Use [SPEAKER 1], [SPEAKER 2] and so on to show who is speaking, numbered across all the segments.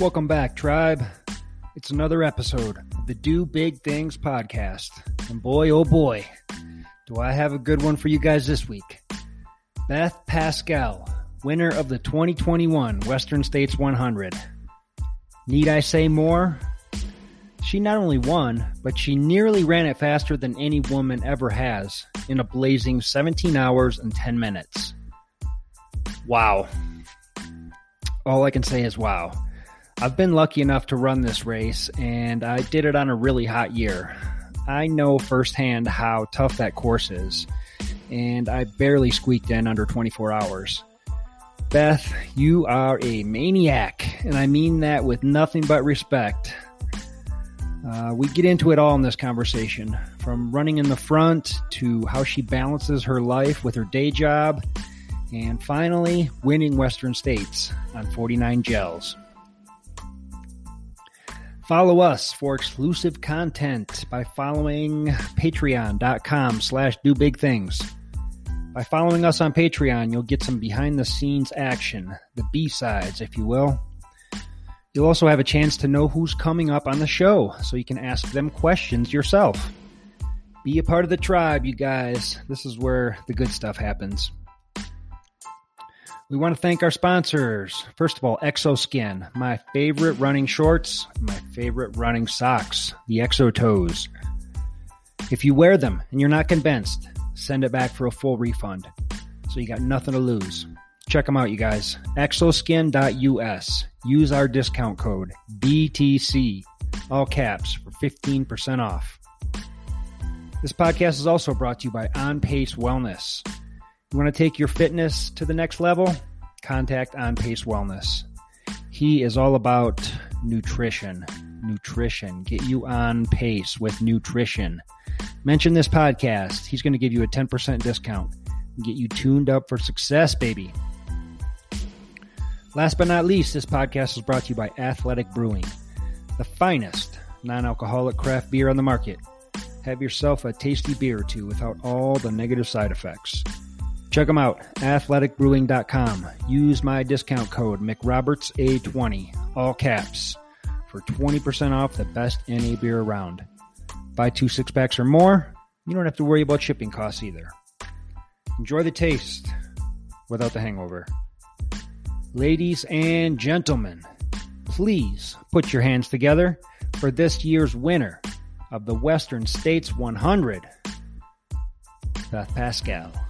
[SPEAKER 1] Welcome back, tribe. It's another episode of the Do Big Things podcast. And boy, oh boy, do I have a good one for you guys this week. Beth Pascall, winner of the 2021 Western States 100. Need I say more? She not only won, but she nearly ran it faster than any woman ever has in a blazing 17 hours and 10 minutes. Wow. All I can say is wow. I've been lucky enough to run this race, and I did it on a really hot year. I know firsthand how tough that course is, and I barely squeaked in under 24 hours. Beth, you are a maniac, and I mean that with nothing but respect. Uh, we get into it all in this conversation from running in the front to how she balances her life with her day job, and finally, winning Western States on 49 gels. Follow us for exclusive content by following patreon.com slash do big things. By following us on Patreon, you'll get some behind the scenes action, the B-sides, if you will. You'll also have a chance to know who's coming up on the show, so you can ask them questions yourself. Be a part of the tribe, you guys. This is where the good stuff happens. We want to thank our sponsors. First of all, Xoskin, my favorite running shorts, my favorite running socks, the Exo Toes. If you wear them and you're not convinced, send it back for a full refund. So you got nothing to lose. Check them out, you guys. Xoskin.us. Use our discount code BTC, all caps, for 15% off. This podcast is also brought to you by On Pace Wellness. You want to take your fitness to the next level? Contact On Pace Wellness. He is all about nutrition. Nutrition. Get you on pace with nutrition. Mention this podcast. He's going to give you a 10% discount and get you tuned up for success, baby. Last but not least, this podcast is brought to you by Athletic Brewing, the finest non alcoholic craft beer on the market. Have yourself a tasty beer or two without all the negative side effects. Check them out, athleticbrewing.com. Use my discount code McRobertsA20, all caps, for 20% off the best NA beer around. Buy two six packs or more, you don't have to worry about shipping costs either. Enjoy the taste without the hangover. Ladies and gentlemen, please put your hands together for this year's winner of the Western States 100, Beth Pascall.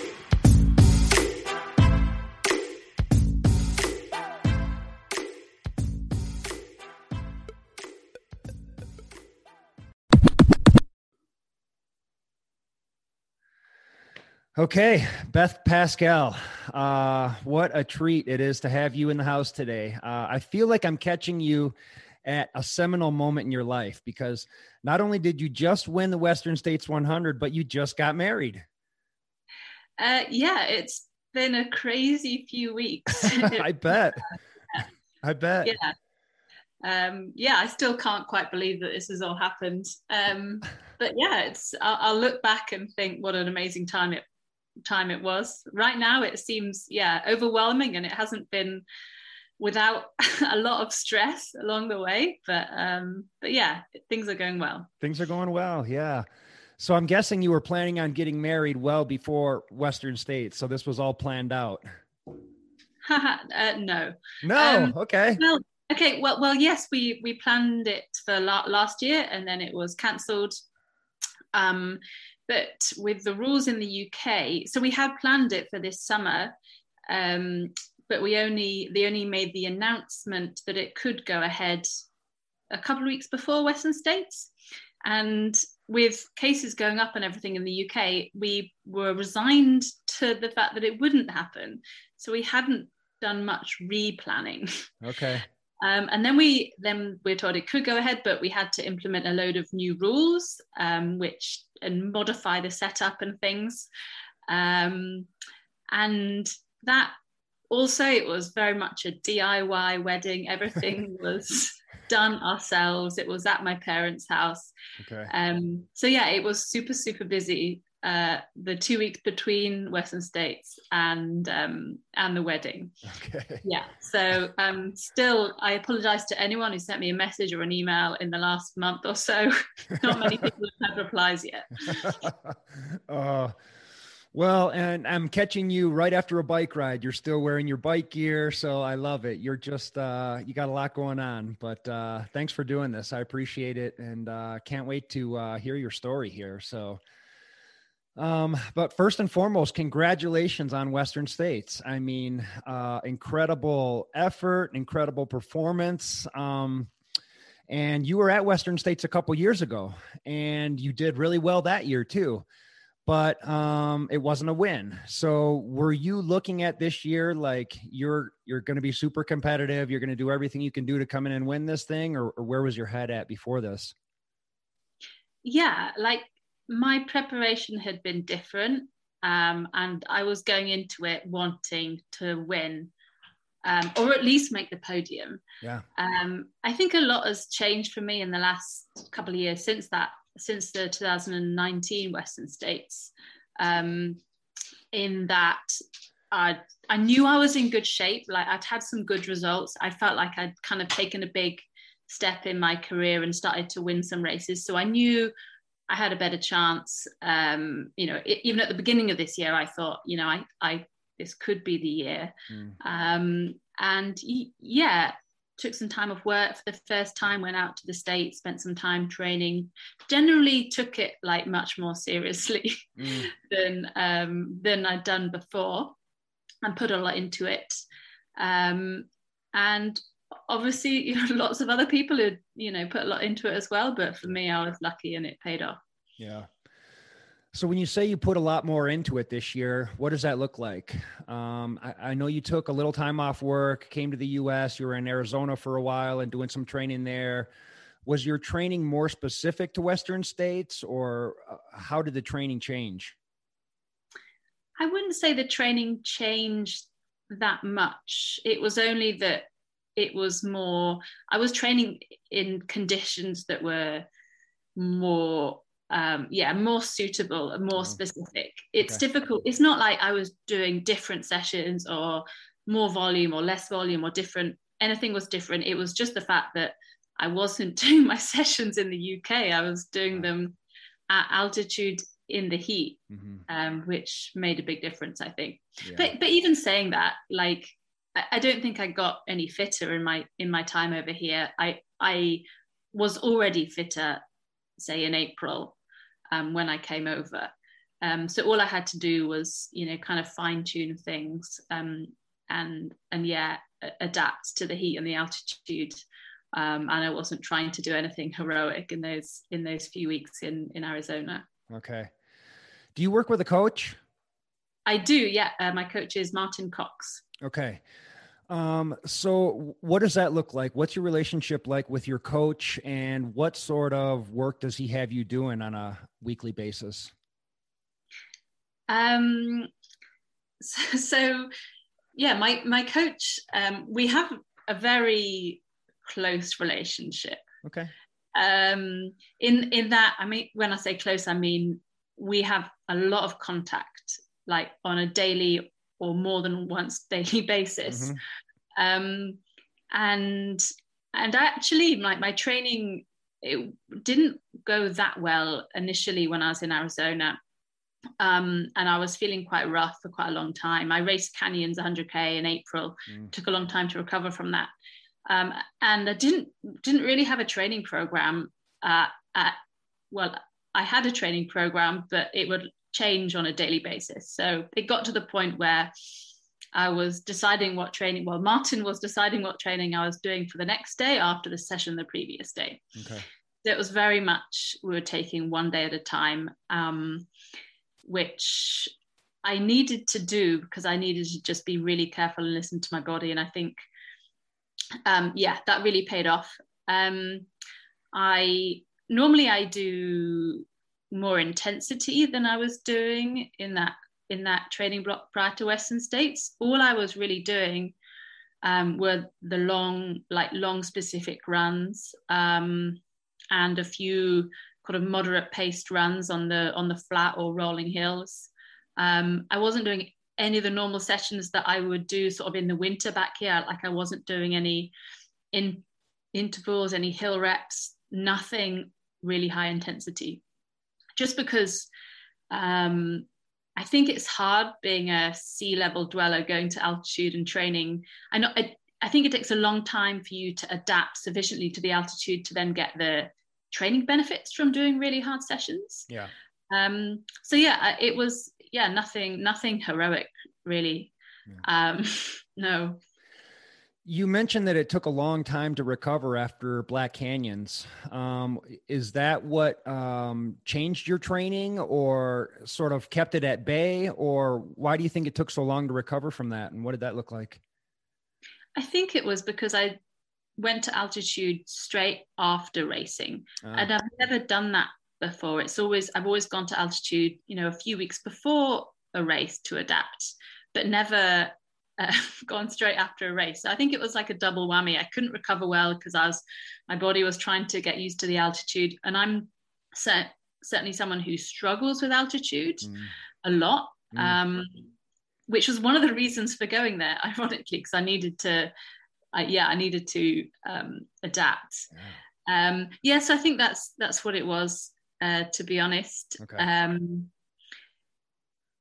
[SPEAKER 1] Okay, Beth Pascall, uh, what a treat it is to have you in the house today. Uh, I feel like I'm catching you at a seminal moment in your life because not only did you just win the Western States 100, but you just got married.
[SPEAKER 2] Uh, yeah, it's been a crazy few weeks.
[SPEAKER 1] I bet. I bet.
[SPEAKER 2] Yeah. Um, yeah, I still can't quite believe that this has all happened. Um, but yeah, it's. I'll, I'll, look back and think what an amazing time it time it was. Right now, it seems, yeah, overwhelming and it hasn't been without a lot of stress along the way. But, um, but yeah, things are going well.
[SPEAKER 1] Things are going well. Yeah. So I'm guessing you were planning on getting married well before Western States. So this was all planned out.
[SPEAKER 2] uh, no.
[SPEAKER 1] No. Um, okay.
[SPEAKER 2] Well, okay. Well, well, yes, we we planned it for la- last year, and then it was cancelled. Um, but with the rules in the UK, so we had planned it for this summer, um, but we only they only made the announcement that it could go ahead a couple of weeks before Western States, and with cases going up and everything in the UK, we were resigned to the fact that it wouldn't happen. So we hadn't done much replanning.
[SPEAKER 1] Okay.
[SPEAKER 2] Um, and then we then we are told it could go ahead, but we had to implement a load of new rules, um, which and modify the setup and things. Um, and that also it was very much a DIY wedding. Everything was done ourselves. It was at my parents' house. Okay. Um, so yeah, it was super super busy uh, the two weeks between Western States and um, and the wedding. Okay. Yeah. So um, still, I apologise to anyone who sent me a message or an email in the last month or so. Not many people have had replies yet.
[SPEAKER 1] uh, well, and I'm catching you right after a bike ride. You're still wearing your bike gear, so I love it. You're just uh, you got a lot going on, but uh, thanks for doing this. I appreciate it, and uh, can't wait to uh, hear your story here. So. Um, but first and foremost, congratulations on Western States. I mean, uh, incredible effort, incredible performance. Um, and you were at Western States a couple years ago, and you did really well that year too. But um, it wasn't a win. So, were you looking at this year like you're you're going to be super competitive? You're going to do everything you can do to come in and win this thing, or, or where was your head at before this?
[SPEAKER 2] Yeah, like my preparation had been different, um, and I was going into it wanting to win. Um, or at least make the podium.
[SPEAKER 1] Yeah.
[SPEAKER 2] Um, I think a lot has changed for me in the last couple of years since that, since the 2019 Western States. Um, in that, I I knew I was in good shape. Like I'd had some good results. I felt like I'd kind of taken a big step in my career and started to win some races. So I knew I had a better chance. Um, you know, it, even at the beginning of this year, I thought, you know, I, I this could be the year. Mm. Um, and yeah, took some time off work for the first time. Went out to the states, spent some time training. Generally, took it like much more seriously mm. than um, than I'd done before, and put a lot into it. Um, and obviously you know lots of other people who you know put a lot into it as well but for me i was lucky and it paid off.
[SPEAKER 1] Yeah. So when you say you put a lot more into it this year what does that look like? Um, I, I, know you took a little time off work came to the us you were in arizona for a while and doing some training there. Was your training more specific to western states or uh, how did the training change?
[SPEAKER 2] I wouldn't say the training changed that much. It was only that it was more i was training in conditions that were more um, yeah more suitable and more oh. specific it's okay. difficult it's not like i was doing different sessions or more volume or less volume or different anything was different it was just the fact that i wasn't doing my sessions in the uk i was doing them at altitude in the heat mm-hmm. um, which made a big difference i think yeah. but but even saying that like I don't think I got any fitter in my in my time over here. I I was already fitter, say in April, um, when I came over. Um, so all I had to do was, you know, kind of fine tune things um, and and yeah, adapt to the heat and the altitude. Um, and I wasn't trying to do anything heroic in those in those few weeks in in Arizona.
[SPEAKER 1] Okay. Do you work with a coach?
[SPEAKER 2] I do. Yeah, uh, my coach is Martin Cox.
[SPEAKER 1] Okay. Um, so what does that look like? What's your relationship like with your coach and what sort of work does he have you doing on a weekly basis?
[SPEAKER 2] Um, so, so yeah, my, my coach, um, we have a very close relationship.
[SPEAKER 1] Okay.
[SPEAKER 2] Um, in, in that, I mean, when I say close, I mean, we have a lot of contact, like on a daily or more than once daily basis. Mm-hmm. Um, and and actually, like my, my training, it didn't go that well initially when I was in Arizona. Um, and I was feeling quite rough for quite a long time. I raced Canyons 100k in April. Mm. Took a long time to recover from that, um, and I didn't didn't really have a training program. Uh, at, well, I had a training program, but it would change on a daily basis. So it got to the point where I was deciding what training, well, Martin was deciding what training I was doing for the next day after the session the previous day. Okay. So it was very much, we were taking one day at a time, um, which I needed to do because I needed to just be really careful and listen to my body. And I think um, yeah, that really paid off. Um, I normally I do more intensity than I was doing in that in that training block prior to Western States. All I was really doing um, were the long, like long specific runs um, and a few kind of moderate paced runs on the on the flat or rolling hills. Um, I wasn't doing any of the normal sessions that I would do sort of in the winter back here. Like I wasn't doing any in intervals, any hill reps, nothing really high intensity. Just because um, I think it's hard being a sea level dweller going to altitude and training. I know I, I think it takes a long time for you to adapt sufficiently to the altitude to then get the training benefits from doing really hard sessions.
[SPEAKER 1] Yeah.
[SPEAKER 2] Um, so yeah, it was yeah nothing nothing heroic really. Yeah. Um, no.
[SPEAKER 1] You mentioned that it took a long time to recover after Black Canyons. Um, is that what um, changed your training or sort of kept it at bay? Or why do you think it took so long to recover from that? And what did that look like?
[SPEAKER 2] I think it was because I went to altitude straight after racing. Oh. And I've never done that before. It's always, I've always gone to altitude, you know, a few weeks before a race to adapt, but never uh, gone straight after a race. So I think it was like a double whammy. I couldn't recover well because I was my body was trying to get used to the altitude, and I'm certainly someone who struggles with altitude mm. a lot. Mm. Um, which was one of the reasons for going there, ironically, because I needed to, I, yeah, I needed to um, adapt. Yeah. Um, yeah, so I think that's that's what it was, uh, to be honest. Okay. Um,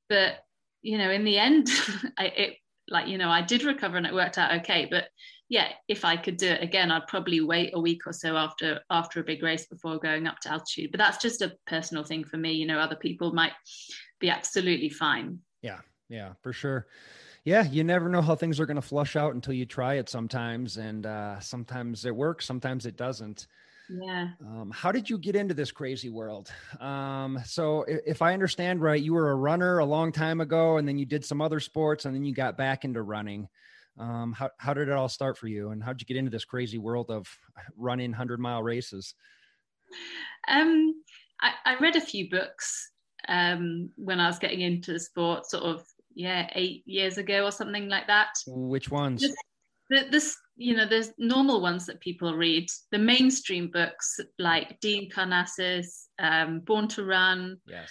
[SPEAKER 2] but you know, in the end, I, it like you know i did recover and it worked out okay but yeah if i could do it again i'd probably wait a week or so after after a big race before going up to altitude. But that's just a personal thing for me you know other people might be absolutely fine.
[SPEAKER 1] Yeah yeah for sure. Yeah you never know how things are going to flush out until you try it sometimes and uh, sometimes it works sometimes it doesn't
[SPEAKER 2] yeah.
[SPEAKER 1] Um, how did you get into this crazy world? Um, so, if, if, I understand right, you were a runner a long time ago, and then you did some other sports, and then you got back into running. Um, how how did it all start for you, and how did you get into this crazy world of running hundred mile races?
[SPEAKER 2] Um, I, I read a few books um, when I was getting into the sport, sort of yeah, eight years ago or something like that.
[SPEAKER 1] Which ones?
[SPEAKER 2] Just, this you know there's normal ones that people read. The mainstream books like dean karnazes um, born to run
[SPEAKER 1] yes.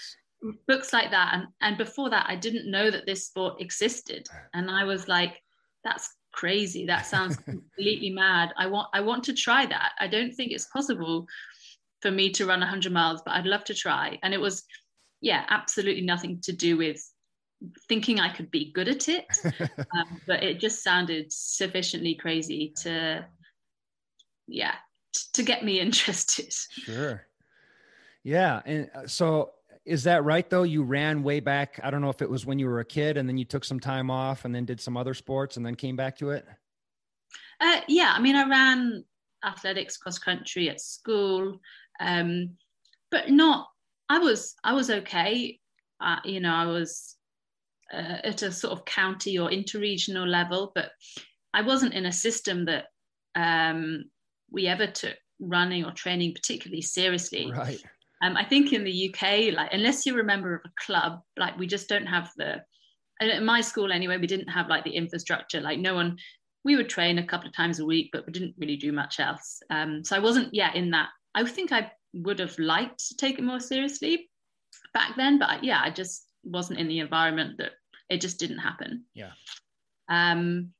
[SPEAKER 2] books like that. And and before that i didn't know that this sport existed. And i was like that's crazy. That sounds completely mad. I want i want to try that. I don't think it's possible for me to run 100 miles but i'd love to try. And it was yeah absolutely nothing to do with thinking I could be good at it, um, but it just sounded sufficiently crazy to, yeah, t- to get me interested.
[SPEAKER 1] Sure. Yeah. And uh, so is that right though? You ran way back. I don't know if it was when you were a kid and then you took some time off and then did some other sports and then came back to it.
[SPEAKER 2] Uh, yeah. I mean, I ran athletics cross country at school, um, but not, I was, I was okay. Uh, you know, I was uh, at a sort of county or interregional level, but I wasn't in a system that um, we ever took running or training particularly seriously.
[SPEAKER 1] Right.
[SPEAKER 2] Um, I think in the UK, like unless you're a member of a club, like we just don't have the. In my school anyway, we didn't have like the infrastructure. Like no one, we would train a couple of times a week, but we didn't really do much else. Um, so I wasn't, yeah, in that. I think I would have liked to take it more seriously back then, but yeah, I just wasn't in the environment that it just didn't happen.
[SPEAKER 1] Yeah.
[SPEAKER 2] Um,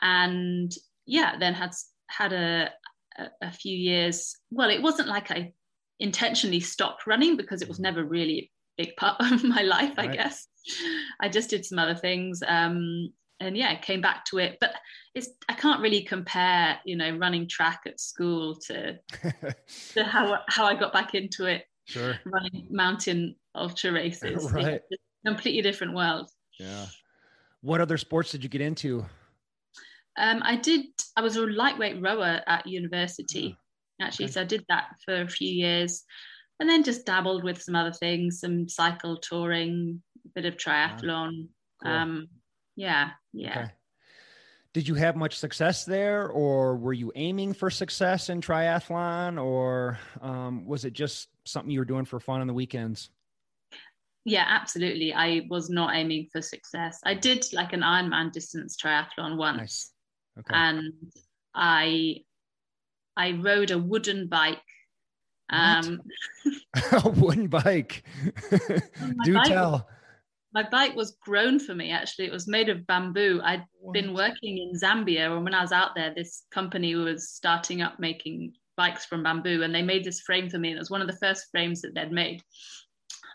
[SPEAKER 2] and yeah, then had had a, a, a few years. Well, it wasn't like I intentionally stopped running because it was never really a big part of my life. Right. I guess I just did some other things. Um, and yeah, came back to it. But it's I can't really compare, you know, running track at school to to how how I got back into it.
[SPEAKER 1] Sure.
[SPEAKER 2] Running mountain ultra races.
[SPEAKER 1] right.
[SPEAKER 2] completely different world.
[SPEAKER 1] Yeah. What other sports did you get into?
[SPEAKER 2] Um, I did. I was a lightweight rower at university, yeah. actually. Okay. So I did that for a few years, and then just dabbled with some other things, some cycle touring, a bit of triathlon. Cool. Um, yeah, yeah. Okay.
[SPEAKER 1] did you have much success there or were you aiming for success in triathlon or um, was it just something you were doing for fun on the weekends
[SPEAKER 2] yeah absolutely. I was not aiming for success. I did like an ironman distance triathlon once. Nice. okay. and i i rode a wooden bike. Um
[SPEAKER 1] a wooden bike. Do
[SPEAKER 2] bike
[SPEAKER 1] tell.
[SPEAKER 2] was, my bike was grown for me actually. It was made of bamboo. I had been working in zambia and when i was out there this company was starting up making bikes from bamboo and they made this frame for me and it was one of the first frames that they'd made.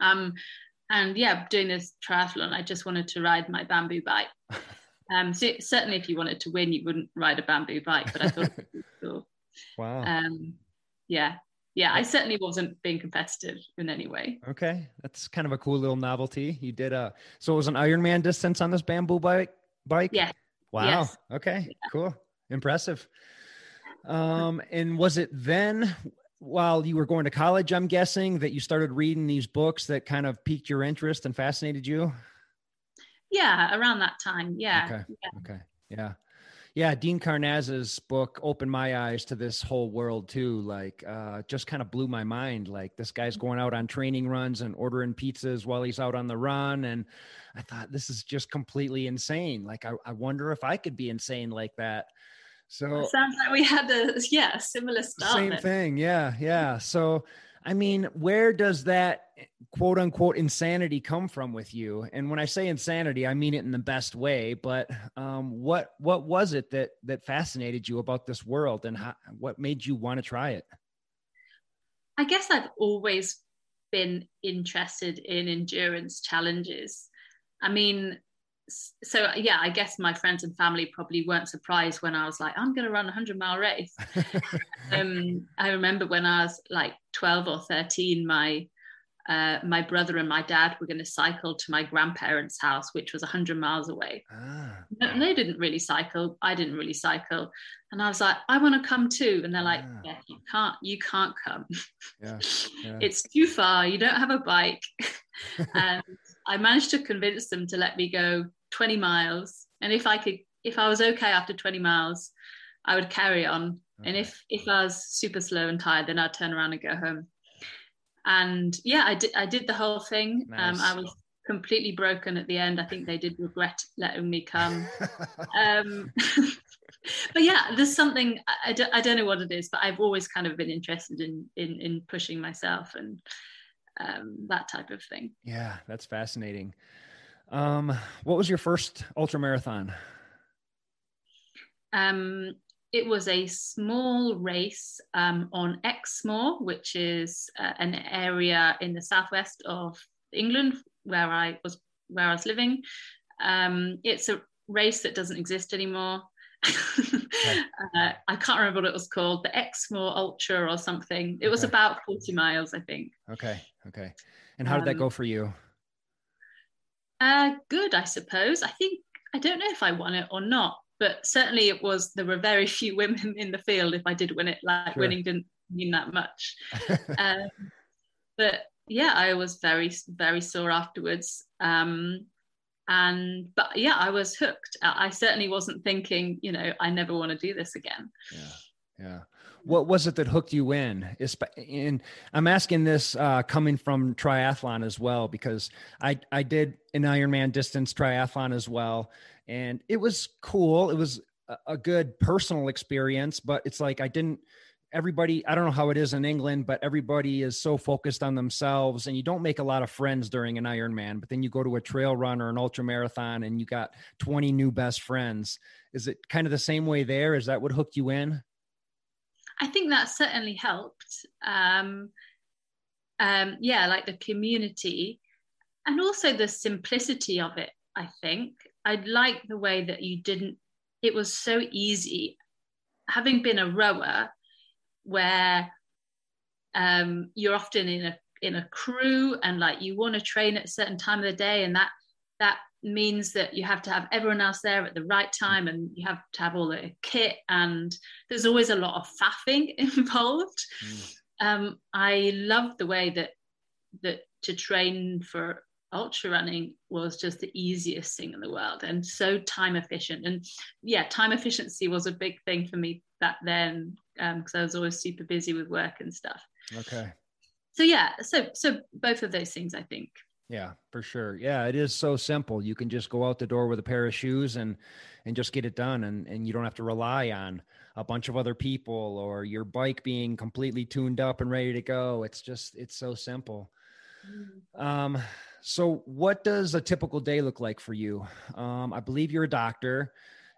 [SPEAKER 2] Um, and yeah, doing this triathlon, I just wanted to ride my bamboo bike. Um, so certainly, if you wanted to win, you wouldn't ride a bamboo bike, but I thought it was cool.
[SPEAKER 1] Wow.
[SPEAKER 2] Um, yeah, yeah, I certainly wasn't being competitive in any way.
[SPEAKER 1] Okay, that's kind of a cool little novelty. You did a so it was an Ironman distance on this bamboo bike. Bike.
[SPEAKER 2] Yeah.
[SPEAKER 1] Wow. Yes. Okay. Yeah. Cool. Impressive. Um, and was it then while you were going to college, I'm guessing that you started reading these books that kind of piqued your interest and fascinated you?
[SPEAKER 2] Yeah, around that time. Yeah.
[SPEAKER 1] Okay. Yeah. Okay. Yeah. Yeah, Dean Karnazes's book opened my eyes to this whole world too. Like, uh, just kind of blew my mind. Like, this guy's going out on training runs and ordering pizzas while he's out on the run, and I thought this is just completely insane. Like, I, I wonder if I could be insane like that. So
[SPEAKER 2] it sounds like we had a yeah similar start.
[SPEAKER 1] Same thing, yeah, yeah. So I mean, where does that quote unquote insanity come from with you? And when I say insanity, I mean it in the best way. But um, what what was it that that fascinated you about this world, and how, what made you want to try it?
[SPEAKER 2] I guess I've always been interested in endurance challenges. I mean, so yeah, I guess my friends and family probably weren't surprised when I was like, I'm going to run a hundred mile race. um, I remember when I was like 12 or 13, my uh, my brother and my dad were going to cycle to my grandparents' house, which was 100 miles away. Ah, okay. They didn't really cycle. I didn't really cycle. And I was like, I want to come too. And they're like, ah. yeah, you can't, you can't come. Yeah, yeah. it's too far. You don't have a bike. and I managed to convince them to let me go 20 miles. And if I could, if I was okay after 20 miles, I would carry on. Okay. And if if I was super slow and tired, then I'd turn around and go home. And yeah, I did. I did the whole thing. Nice. Um, I was completely broken at the end. I think they did regret letting me come. um, but yeah, there's something I don't, I don't know what it is, but I've always kind of been interested in in, in pushing myself and um, that type of thing.
[SPEAKER 1] Yeah, that's fascinating. Um, what was your first ultra marathon?
[SPEAKER 2] Um, it was a small race um, on Exmoor, which is uh, an area in the southwest of England where I was where I was living. Um, it's a race that doesn't exist anymore. uh, I can't remember what it was called, the Exmoor Ultra or something. It was okay. about 40 miles, I think.
[SPEAKER 1] Okay. Okay. And how did that go um, for you?
[SPEAKER 2] Uh, good, I suppose. I think, I don't know if I won it or not, but certainly it was, there were very few women in the field if I did win it. Like sure. winning didn't mean that much. um, but yeah, I was very, very sore afterwards. Um, and but yeah i was hooked. I certainly wasn't thinking you know i never want to do this again.
[SPEAKER 1] Yeah yeah. What was it that hooked you in? Is and i'm asking this uh, coming from triathlon as well because i i did an ironman distance triathlon as well and it was cool. It was a good personal experience but it's like i didn't everybody i don't know how it is in england but everybody is so focused on themselves and you don't make a lot of friends during an ironman but then you go to a trail run or an ultra marathon and you got 20 new best friends. Is it kind of the same way there? Is that what hooked you in?
[SPEAKER 2] I think that certainly helped. Um, um, yeah like the community and also the simplicity of it i think. I like the way that you didn't it was so easy. Having been a rower where um, you're often in a in a crew and like you want to train at a certain time of the day and that that means that you have to have everyone else there at the right time and you have to have all the kit and there's always a lot of faffing involved mm. um, i love the way that that to train for ultra running was just the easiest thing in the world and so time efficient and yeah time efficiency was a big thing for me back then because um, i was always super busy with work and stuff.
[SPEAKER 1] Okay.
[SPEAKER 2] So yeah so so both of those things i think.
[SPEAKER 1] Yeah for sure. Yeah it is so simple. You can just go out the door with a pair of shoes and and just get it done and and you don't have to rely on a bunch of other people or your bike being completely tuned up and ready to go. It's just it's so simple. Mm. um so, what does a typical day look like for you? Um, I believe you're a doctor,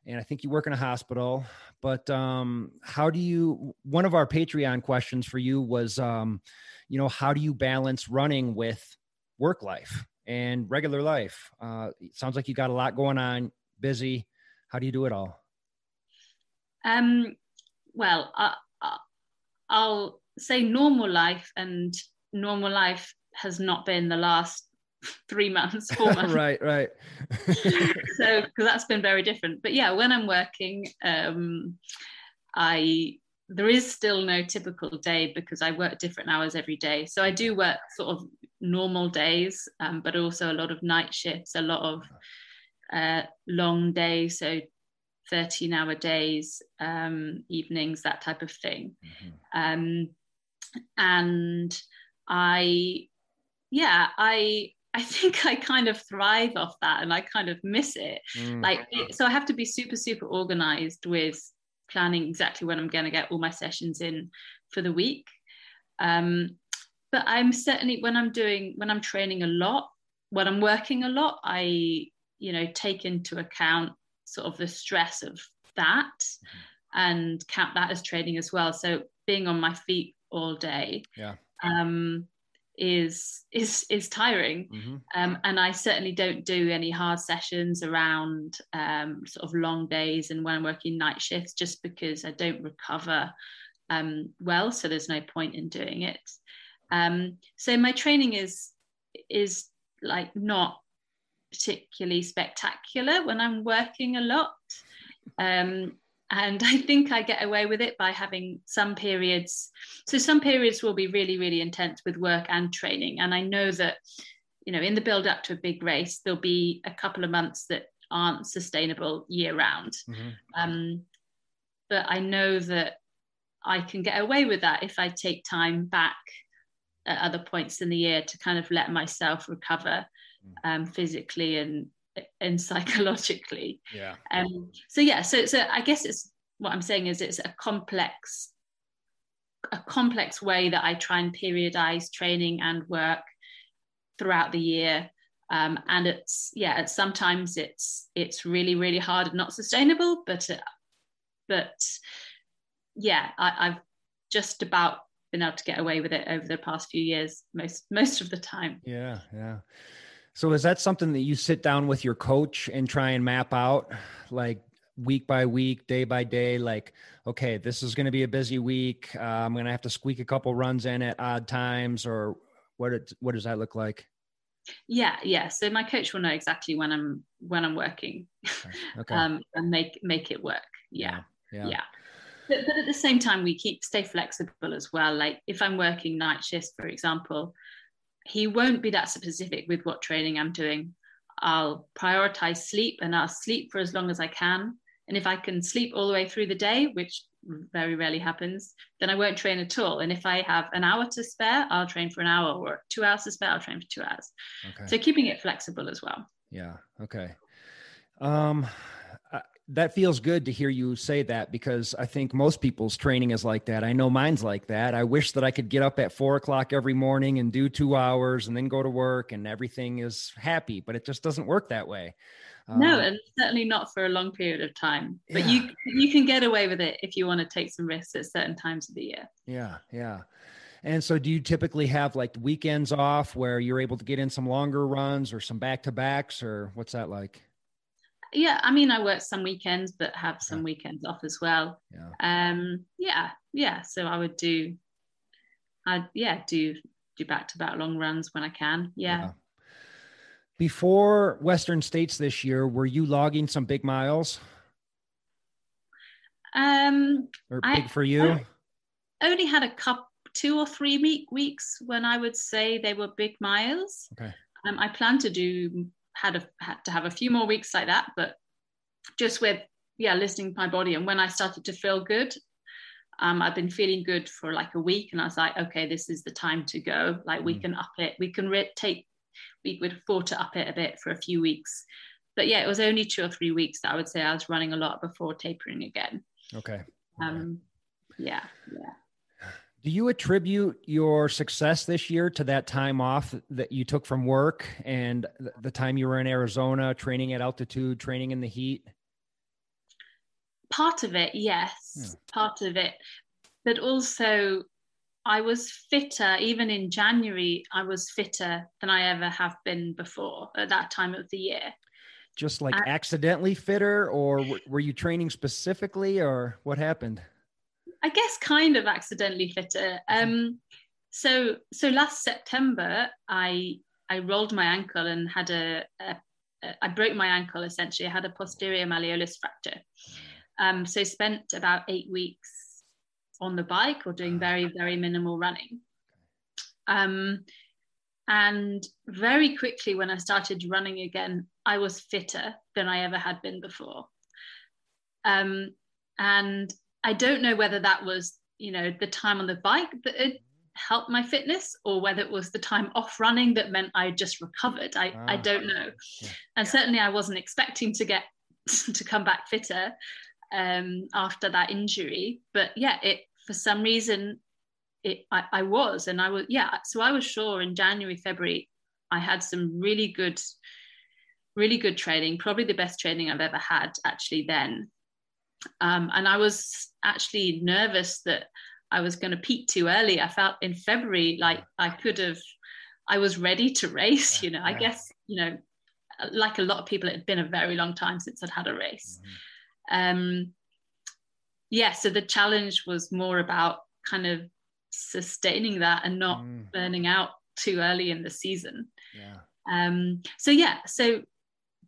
[SPEAKER 1] and I think you work in a hospital. But um, how do you? One of our Patreon questions for you was, um, you know, how do you balance running with work life and regular life? Uh, sounds like you got a lot going on, busy. How do you do it all?
[SPEAKER 2] Um, well, I, I'll say normal life, and normal life has not been the last three months, four months.
[SPEAKER 1] right, right.
[SPEAKER 2] so, because that's been very different. But yeah, when I'm working, um, I there is still no typical day because I work different hours every day. So I do work sort of normal days, um, but also a lot of night shifts, a lot of uh, long days. So 13 hour days, um, evenings, that type of thing. Mm-hmm. Um, and I, yeah, I I think I kind of thrive off that and I kind of miss it. Mm. Like, so I have to be super, super organized with planning exactly when I'm going to get all my sessions in for the week. Um, but I'm certainly, when I'm doing, when I'm training a lot, when I'm working a lot, I, you know, take into account sort of the stress of that mm-hmm. and count that as training as well. So being on my feet all day.
[SPEAKER 1] Yeah.
[SPEAKER 2] Um, is is is tiring. Mm-hmm. um, and i certainly don't do any hard sessions around um, sort of long days and when i'm working night shifts just because i don't recover um, well so there's no point in doing it. Um, so my training is is like not particularly spectacular when i'm working a lot. Um, and I think I get away with it by having some periods. So some periods will be really, really intense with work and training. And I know that, you know, in the build up to a big race, there'll be a couple of months that aren't sustainable year round. Mm-hmm. Um, but I know that I can get away with that if I take time back at other points in the year to kind of let myself recover mm. um, physically and and psychologically.
[SPEAKER 1] Yeah.
[SPEAKER 2] Um, so yeah, so so I guess it's what I'm saying is it's a complex a complex way that I try and periodize training and work throughout the year. Um, and it's yeah, it's, sometimes it's it's really really hard and not sustainable, but uh, but yeah, I, I've just about been able to get away with it over the past few years most most of the time.
[SPEAKER 1] Yeah, yeah. So is that something that you sit down with your coach and try and map out like week by week, day by day, like, okay, this is going to be a busy week. Uh, I'm going to have to squeak a couple runs in at odd times or what, it, what does that look like?
[SPEAKER 2] Yeah. Yeah. So my coach will know exactly when I'm, when I'm working okay. um, and make, make it work. Yeah. Yeah. yeah. yeah. But, but at the same time, we keep stay flexible as well. Like if I'm working night shifts, for example, he won't be that specific with what training I'm doing. I'll prioritize sleep and I'll sleep for as long as I can. And if I can sleep all the way through the day, which very rarely happens, then I won't train at all. And if I have an hour to spare, I'll train for an hour or two hours to spare, I'll train for two hours. Okay. So keeping it flexible as well.
[SPEAKER 1] Yeah. Okay. Um, that feels good to hear you say that because I think most people's training is like that. I know mine's like that. I wish that I could get up at four o'clock every morning and do two hours and then go to work and everything is happy, but it just doesn't work that way.
[SPEAKER 2] No, uh, and certainly not for a long period of time. But yeah. you you can get away with it if you want to take some risks at certain times of the year.
[SPEAKER 1] Yeah, yeah. And so, do you typically have like weekends off where you're able to get in some longer runs or some back to backs, or what's that like?
[SPEAKER 2] Yeah i mean i work some weekends but have some weekends off as well.
[SPEAKER 1] Yeah.
[SPEAKER 2] Um yeah yeah so i would do i yeah do do back to back long runs when i can yeah. yeah.
[SPEAKER 1] before western states this year were you logging some big miles?
[SPEAKER 2] Um
[SPEAKER 1] or big I, for you?
[SPEAKER 2] I only had a couple two or three week weeks when i would say they were big miles.
[SPEAKER 1] Okay.
[SPEAKER 2] Um, I plan to do had a had to have a few more weeks like that, but just with yeah listening to my body and when I started to feel good, um, I've been feeling good for like a week, and I was like, okay, this is the time to go. Like we mm. can up it, we can re- take, we would afford to up it a bit for a few weeks. But yeah, it was only two or three weeks that I would say I was running a lot before tapering again.
[SPEAKER 1] Okay.
[SPEAKER 2] Um, yeah, yeah.
[SPEAKER 1] Do you attribute your success this year to that time off that you took from work and the time you were in Arizona training at altitude, training in the heat?
[SPEAKER 2] Part of it, yes, yeah. Hmm. part of it. But also, I was fitter, even in January, I was fitter than I ever have been before at that time of the year.
[SPEAKER 1] Just like and, accidentally fitter, or were you training specifically, or what happened?
[SPEAKER 2] I guess kind of accidentally fitter. Um, so so last September, I I rolled my ankle and had a, a, a I broke my ankle essentially. I had a posterior malleolus fracture. Um, so spent about eight weeks on the bike or doing very very minimal running. Um, and very quickly, when I started running again, I was fitter than I ever had been before. Um, and I don't know whether that was, you know, the time on the bike that helped my fitness or whether it was the time off running that meant I just recovered. I, ah, I don't know. Yeah. And certainly I wasn't expecting to get to come back fitter um, after that injury. But yeah, it for some reason it I, I was and I was yeah. So I was sure in January, February, I had some really good, really good training, probably the best training I've ever had actually then. Um, and I was actually nervous that I was going to peak too early. I felt in February like I could have, I was ready to race. You know, I guess you know, like a lot of people, it had been a very long time since I'd had a race. Mm-hmm. Um, yeah, so the challenge was more about kind of sustaining that and not mm. burning out too early in the season. Yeah. Um, so yeah, so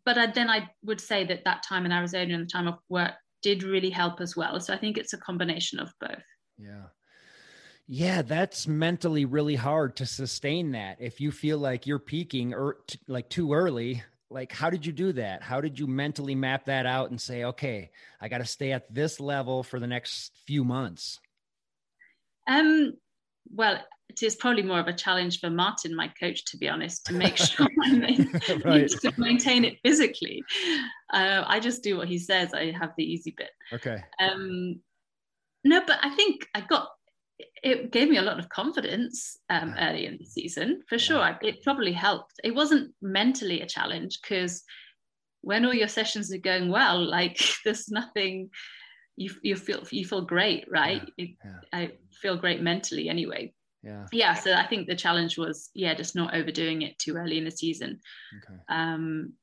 [SPEAKER 2] but I, then I would say that that time in Arizona and the time of work did really help as well. So I think it's a combination of both.
[SPEAKER 1] Yeah. Yeah, that's mentally really hard to sustain that. If you feel like you're peaking or t- like too early, like how did you do that? How did you mentally map that out and say, okay, I got to stay at this level for the next few months?
[SPEAKER 2] Um, well, it is probably more of a challenge for Martin, my coach, to be honest, to make sure I right. to maintain it physically. Uh, I just do what he says. I have the easy bit.
[SPEAKER 1] Okay.
[SPEAKER 2] Um, no, but I think I got it gave me a lot of confidence um, early in the season for sure. It probably helped. It wasn't mentally a challenge because when all your sessions are going well, like there's nothing you you feel you feel great, right? Yeah, yeah. I feel great mentally anyway.
[SPEAKER 1] Yeah.
[SPEAKER 2] Yeah. So I think the challenge was yeah, just not overdoing it too early in the season. Okay. Um,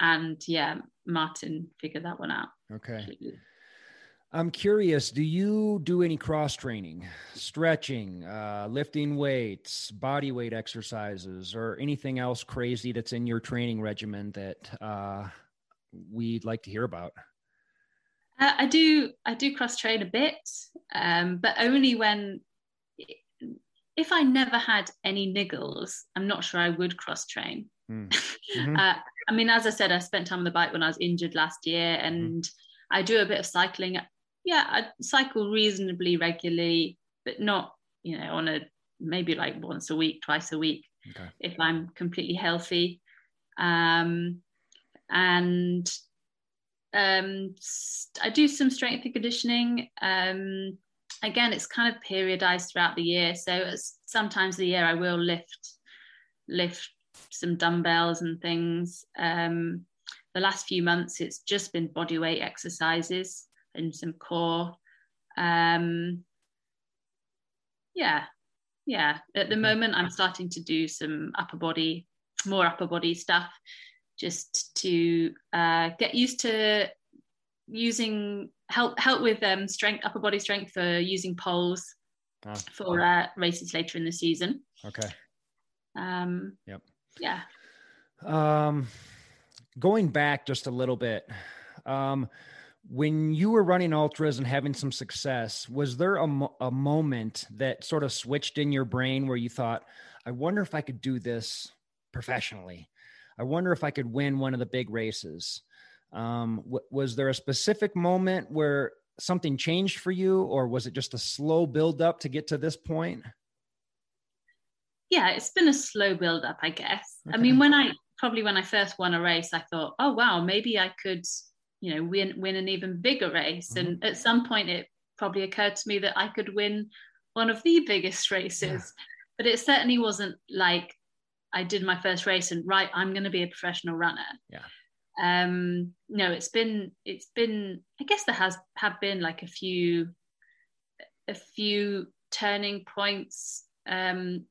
[SPEAKER 2] and yeah, Martin figured that one out.
[SPEAKER 1] Okay. I'm curious, do you do any cross training, stretching, uh, lifting weights, body weight exercises, or anything else crazy that's in your training regimen that uh, we'd like to hear about?
[SPEAKER 2] Uh, I do I do cross train a bit, um, but only when if I never had any niggles, I'm not sure I would cross train. Mm. Mm-hmm. uh, I mean, as I said, I spent time on the bike when I was injured last year, and mm-hmm. I do a bit of cycling. Yeah, I cycle reasonably regularly, but not you know on a maybe like once a week, twice a week, okay. if I'm completely healthy. Um, and um, I do some strength and conditioning. Um, again, it's kind of periodized throughout the year. So sometimes the year I will lift lift some dumbbells and things. Um, the last few months, it's just been body weight exercises and some core. Um, yeah, yeah. At the moment, I'm starting to do some upper body, more upper body stuff just to uh, get used to using help help with um, strength upper body strength for using poles ah, for uh, races later in the season.
[SPEAKER 1] Okay.
[SPEAKER 2] Um,
[SPEAKER 1] yep.
[SPEAKER 2] Yeah.
[SPEAKER 1] Um, going back just a little bit, um, when you were running ultras and having some success, was there a, mo- a moment that sort of switched in your brain where you thought, I wonder if I could do this professionally. I wonder if I could win one of the big races. Um, w- was there a specific moment where something changed for you, or was it just a slow build up to get to this point?
[SPEAKER 2] Yeah, it's been a slow build up, I guess. Okay. I mean, when I probably when I first won a race, I thought, oh wow, maybe I could, you know, win win an even bigger race. Mm-hmm. And at some point, it probably occurred to me that I could win one of the biggest races. Yeah. But it certainly wasn't like I did my first race and right, I'm going to be a professional runner.
[SPEAKER 1] Yeah.
[SPEAKER 2] Um, no, it's been it's been. I guess there has have been like a few a few turning points. Um,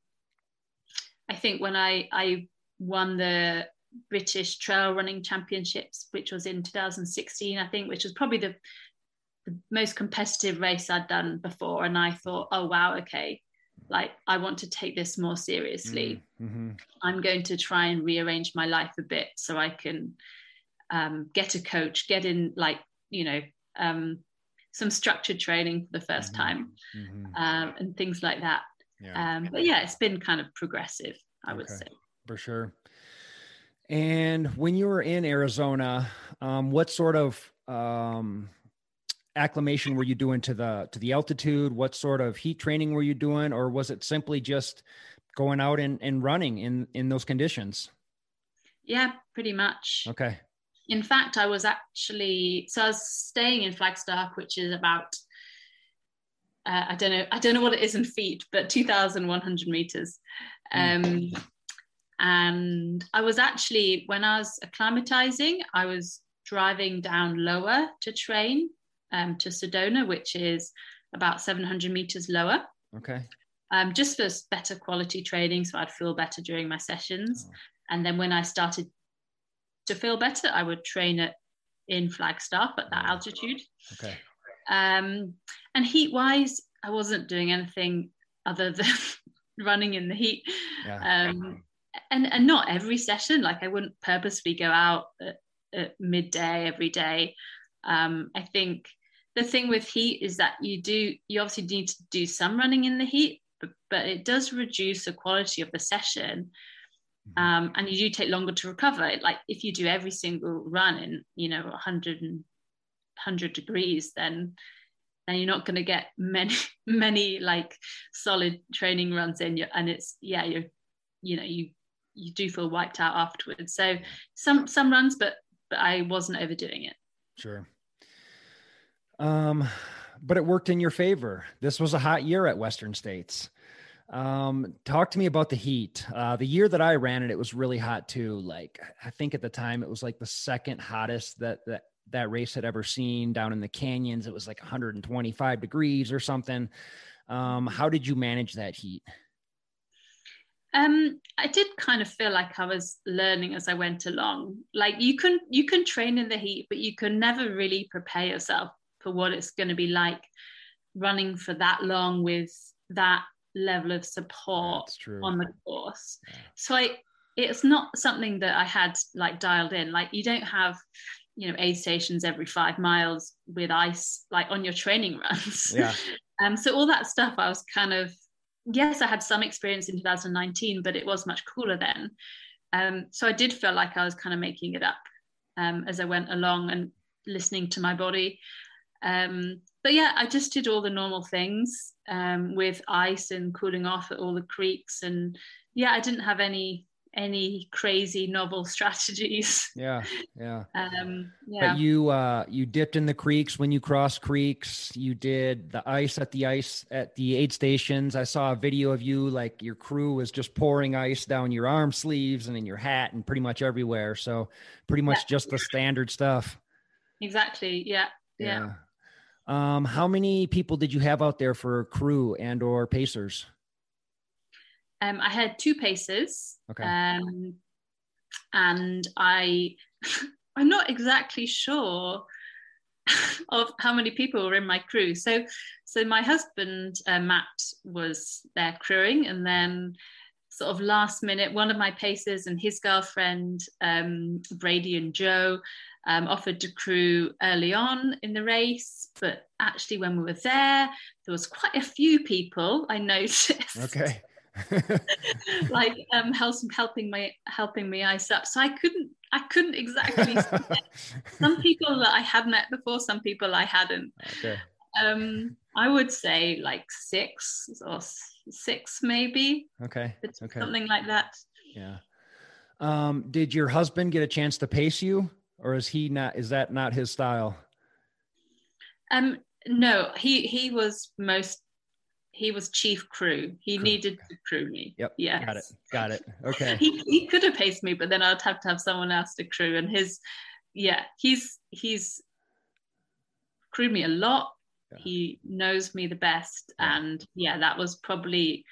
[SPEAKER 2] I think when I I won the British Trail Running Championships, which was in 2016, I think, which was probably the the most competitive race I'd done before. And I thought, oh, wow, okay, like I want to take this more seriously. Mm, mm-hmm. I'm going to try and rearrange my life a bit so I can um, get a coach, get in like, you know, um, some structured training for the 1st mm-hmm. time mm-hmm. Um, and things like that. Yeah. Um, but yeah, it's been kind of progressive, I okay. would say.
[SPEAKER 1] For sure. And when you were in Arizona, um, what sort of um, acclimation were you doing to the to the altitude? What sort of heat training were you doing, or was it simply just going out and, and running in in those conditions?
[SPEAKER 2] Yeah, pretty much.
[SPEAKER 1] Okay.
[SPEAKER 2] In fact, I was actually so I was staying in Flagstaff, which is about uh, I don't know I don't know what it is in feet, but two thousand one hundred meters. Um, and I was actually when I was acclimatizing, I was driving down lower to train um, to Sedona, which is about 700 meters lower.
[SPEAKER 1] Okay.
[SPEAKER 2] Um, just for better quality training, so I'd feel better during my sessions. Oh. And then when I started to feel better, I would train it in Flagstaff at that oh. altitude.
[SPEAKER 1] Okay.
[SPEAKER 2] Um, and heat wise, I wasn't doing anything other than running in the heat. Yeah. Um, and, and not every session, like I wouldn't purposely go out at, at midday every day. Um, I think the thing with heat is that you do you obviously need to do some running in the heat, but, but it does reduce the quality of the session. Mm-hmm. Um, and you do take longer to recover. Like if you do every single run in, you know, 100 and 100 degrees, then then you're not going to get many many like solid training runs in. you And it's yeah, you're you know you you do feel wiped out afterwards. So some some runs, but but I wasn't overdoing it.
[SPEAKER 1] Sure. Um, but it worked in your favor. This was a hot year at Western States. Um, talk to me about the heat. Uh, the year that I ran it, it was really hot too. Like I think at the time it was like the second hottest that that that race had ever seen down in the canyons. It was like 125 degrees or something. Um, how did you manage that heat?
[SPEAKER 2] Um, I did kind of feel like I was learning as I went along. Like you can you can train in the heat, but you can never really prepare yourself for what it's going to be like running for that long with that level of support on the course. Yeah. So I, it's not something that I had like dialed in. Like you don't have, you know, aid stations every five miles with ice like on your training runs.
[SPEAKER 1] Yeah.
[SPEAKER 2] um. So all that stuff, I was kind of yes, I had some experience in 2019, but it was much cooler then. Um. So I did feel like I was kind of making it up um, as I went along and listening to my body. Um, but yeah, I just did all the normal things um, with ice and cooling off at all the creeks, and yeah, I didn't have any any crazy novel strategies.
[SPEAKER 1] Yeah, yeah.
[SPEAKER 2] Um, yeah.
[SPEAKER 1] But you uh, you dipped in the creeks when you crossed creeks. You did the ice at the ice at the aid stations. I saw a video of you like your crew was just pouring ice down your arm sleeves and in your hat and pretty much everywhere. So pretty much yeah. just the standard stuff.
[SPEAKER 2] Exactly. Yeah. yeah. yeah.
[SPEAKER 1] Um, how many people did you have out there for crew and or pacers?
[SPEAKER 2] Um, I had two pacers.
[SPEAKER 1] Okay.
[SPEAKER 2] Um, and I, I'm not exactly sure of how many people were in my crew. So, so my husband uh, Matt was there crewing, and then sort of last minute, one of my pacers and his girlfriend um, Brady and Joe um, offered to crew early on in the race, but actually, when we were there, there was quite a few people I noticed.
[SPEAKER 1] Okay.
[SPEAKER 2] like um helping my helping me ice up so i couldn't i couldn't exactly some people that i had met before some people i hadn't okay. um i would say like six or six maybe
[SPEAKER 1] okay okay
[SPEAKER 2] something like that
[SPEAKER 1] yeah um did your husband get a chance to pace you or is he not is that not his style
[SPEAKER 2] um no he he was most he was chief crew. He crew. needed to crew me.
[SPEAKER 1] Yep. Yeah. Got it. Got it. Okay.
[SPEAKER 2] he he could have paced me, but then I'd have to have someone else to crew. And his, yeah, he's he's crewed me a lot. He knows me the best, and yeah, that was probably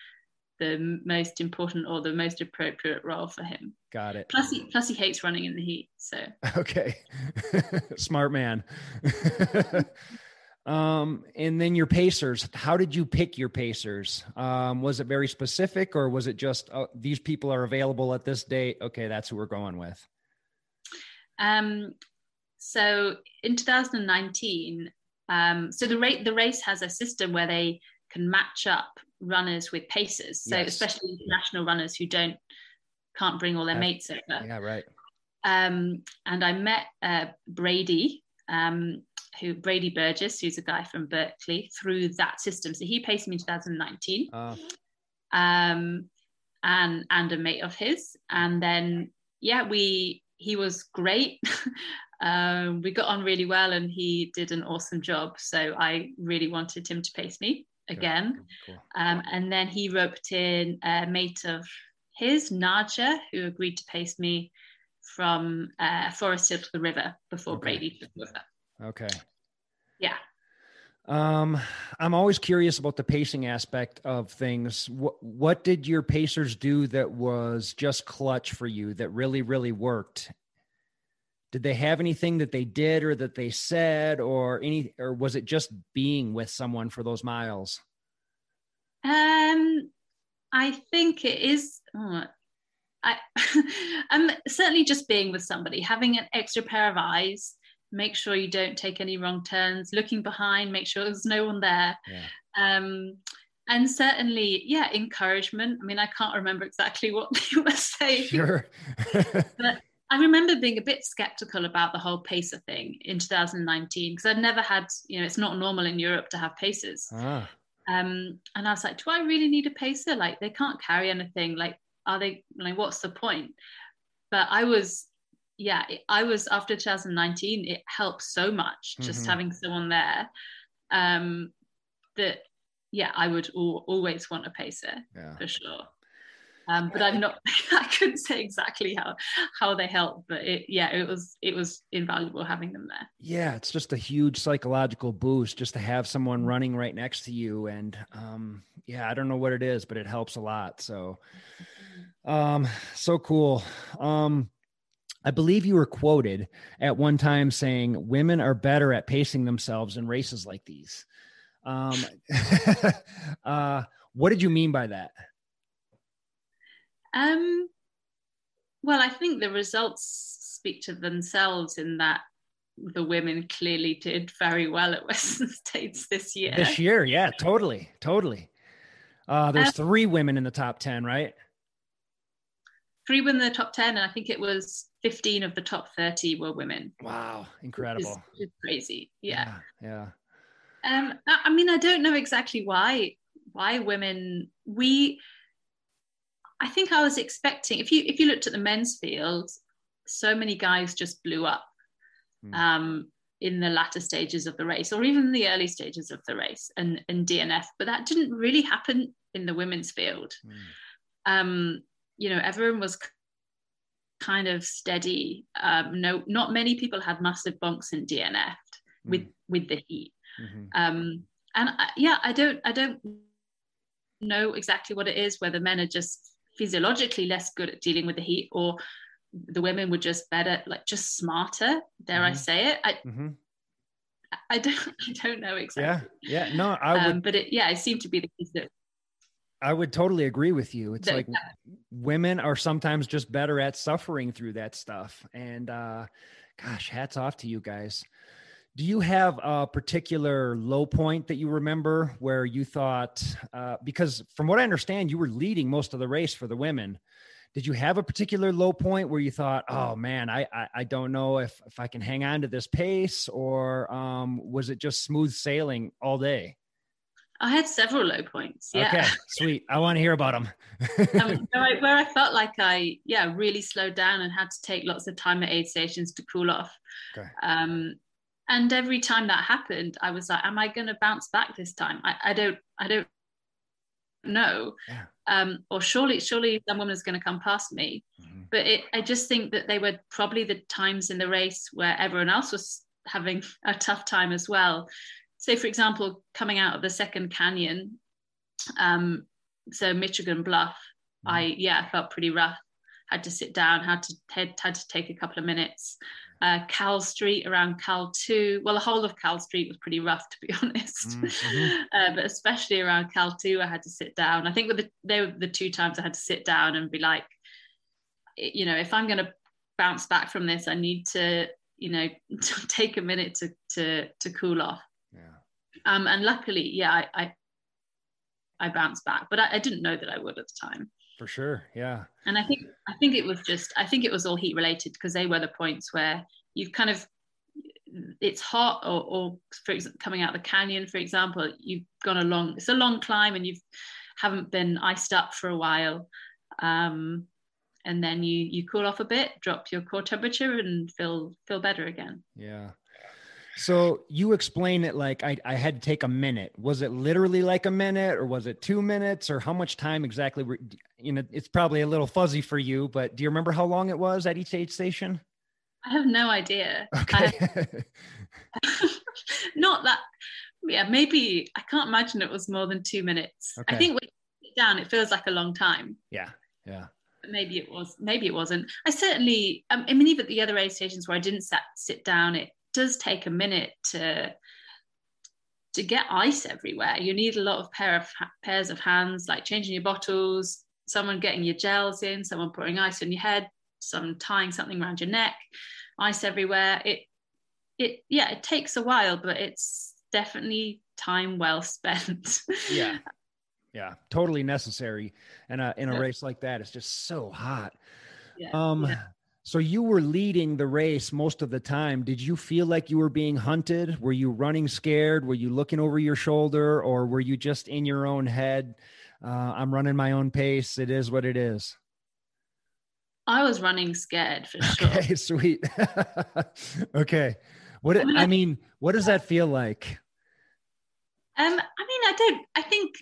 [SPEAKER 2] the most important or the most appropriate role for him.
[SPEAKER 1] Got it.
[SPEAKER 2] Plus, he plus he hates running in the heat. So
[SPEAKER 1] okay, smart man. Um, and then your pacers, how did you pick your pacers? Um, was it very specific or was it just uh, these people are available at this date? Okay, that's who we're going with.
[SPEAKER 2] Um, so in 2019, um, so the rate the race has a system where they can match up runners with pacers. So yes. especially international runners who don't can't bring all their mates over.
[SPEAKER 1] Yeah, right.
[SPEAKER 2] Um, and I met uh, Brady, um, who Brady Burgess, who's a guy from Berkeley, through that system. So he paced me in 2019. Uh. Um, and and a mate of his. And then yeah, we he was great. um, we got on really well and he did an awesome job. So I really wanted him to pace me again. Cool. Um, and then he roped in a mate of his, Naja, who agreed to pace me from uh, Forest Hill to the river before okay. Brady.
[SPEAKER 1] Okay.
[SPEAKER 2] Yeah.
[SPEAKER 1] Um, I'm always curious about the pacing aspect of things. What what did your pacers do that was just clutch for you that really really worked? Did they have anything that they did or that they said or any or was it just being with someone for those miles?
[SPEAKER 2] Um I think it is oh, I I'm certainly just being with somebody, having an extra pair of eyes make sure you don't take any wrong turns looking behind make sure there's no one there yeah. um, and certainly yeah encouragement i mean i can't remember exactly what they were saying
[SPEAKER 1] sure.
[SPEAKER 2] but i remember being a bit skeptical about the whole pacer thing in 2019 because i'd never had you know it's not normal in europe to have pacers ah. um, and i was like do i really need a pacer like they can't carry anything like are they like what's the point but i was yeah, I was after 2019, it helped so much just mm-hmm. having someone there um, that, yeah, I would al- always want a pacer yeah. for sure. Um, but I'm not. I couldn't say exactly how how they help, but it, yeah, it was it was invaluable having them there.
[SPEAKER 1] Yeah, it's just a huge psychological boost just to have someone running right next to you, and um, yeah, I don't know what it is, but it helps a lot. So, um, so cool. Um, I believe you were quoted at one time saying women are better at pacing themselves in races like these. Um, uh, what did you mean by that?
[SPEAKER 2] Um, well, I think the results speak to themselves in that the women clearly did very well at Western States this year.
[SPEAKER 1] This year, yeah, totally, totally. Uh, there's um, three women in the top 10, right?
[SPEAKER 2] three women in the top 10 and i think it was 15 of the top 30 were women
[SPEAKER 1] wow incredible
[SPEAKER 2] it's crazy yeah
[SPEAKER 1] yeah,
[SPEAKER 2] yeah. um i mean i don't know exactly why why women we i think i was expecting if you if you looked at the men's field so many guys just blew up mm. um in the latter stages of the race or even the early stages of the race and, and DNF, but that didn't really happen in the women's field. Mm. Um, you know everyone was kind of steady um, no not many people had massive bunks in dnf mm. with with the heat mm-hmm. um, and I, yeah i don't i don't know exactly what it is whether men are just physiologically less good at dealing with the heat or the women were just better like just smarter dare mm-hmm. i say it I, mm-hmm. I don't I don't know exactly.
[SPEAKER 1] Yeah, yeah. No, I would. Um,
[SPEAKER 2] but it, yeah, it seemed to be the case that
[SPEAKER 1] I would totally agree with you. It's like women are sometimes just better at suffering through that stuff. And uh gosh, hats off to you guys. Do you have a particular low point that you remember where you thought, uh, because from what I understand, you were leading most of the race for the women. Did you have a particular low point where you thought, oh man, I I, I don't know if if I can hang on to this pace, or um, was it just smooth sailing all day?
[SPEAKER 2] I had several low points. Yeah.
[SPEAKER 1] Okay, sweet. I want to hear about them.
[SPEAKER 2] um, where, I, where I felt like I, yeah, really slowed down and had to take lots of time at aid stations to cool off. Okay. Um, and every time that happened i was like am i going to bounce back this time I, I don't i don't know yeah. um, or surely surely someone is going to come past me mm-hmm. but it, i just think that they were probably the times in the race where everyone else was having a tough time as well so for example coming out of the second canyon um, so michigan bluff mm-hmm. i yeah felt pretty rough had to sit down had to had, had to take a couple of minutes uh, Cal Street around Cal 2. Well, the whole of Cal Street was pretty rough, to be honest. Mm-hmm. uh, but especially around Cal 2, I had to sit down. I think with the, they were the two times I had to sit down and be like, you know, if I'm going to bounce back from this, I need to, you know, take a minute to to to cool off. Yeah. Um, and luckily, yeah, I I, I bounced back, but I, I didn't know that I would at the time.
[SPEAKER 1] For sure. Yeah.
[SPEAKER 2] And I think I think it was just I think it was all heat related because they were the points where you've kind of it's hot or, or for example, coming out the canyon, for example, you've gone a long it's a long climb and you've haven't been iced up for a while. Um, and then you you cool off a bit, drop your core temperature and feel feel better again.
[SPEAKER 1] Yeah. So you explain it like I, I had to take a minute. Was it literally like a minute or was it two minutes or how much time exactly were, you know, it's probably a little fuzzy for you, but do you remember how long it was at each aid station?
[SPEAKER 2] I have no idea. Okay. Not that, yeah, maybe I can't imagine it was more than two minutes. Okay. I think when you sit down, it feels like a long time.
[SPEAKER 1] Yeah. Yeah.
[SPEAKER 2] maybe it was, maybe it wasn't. I certainly, um, I mean, even at the other aid stations where I didn't sat, sit down, it, does take a minute to to get ice everywhere. You need a lot of pair of pairs of hands, like changing your bottles, someone getting your gels in, someone putting ice on your head, some tying something around your neck, ice everywhere. It it yeah, it takes a while, but it's definitely time well spent.
[SPEAKER 1] yeah. Yeah, totally necessary. And uh, in a race like that, it's just so hot. Yeah. Um, yeah. So you were leading the race most of the time. Did you feel like you were being hunted? Were you running scared? Were you looking over your shoulder or were you just in your own head? Uh, I'm running my own pace. It is what it is.
[SPEAKER 2] I was running scared for sure.
[SPEAKER 1] Okay, sweet. okay. What I mean, I mean, what does that feel like?
[SPEAKER 2] Um, I mean, I don't I think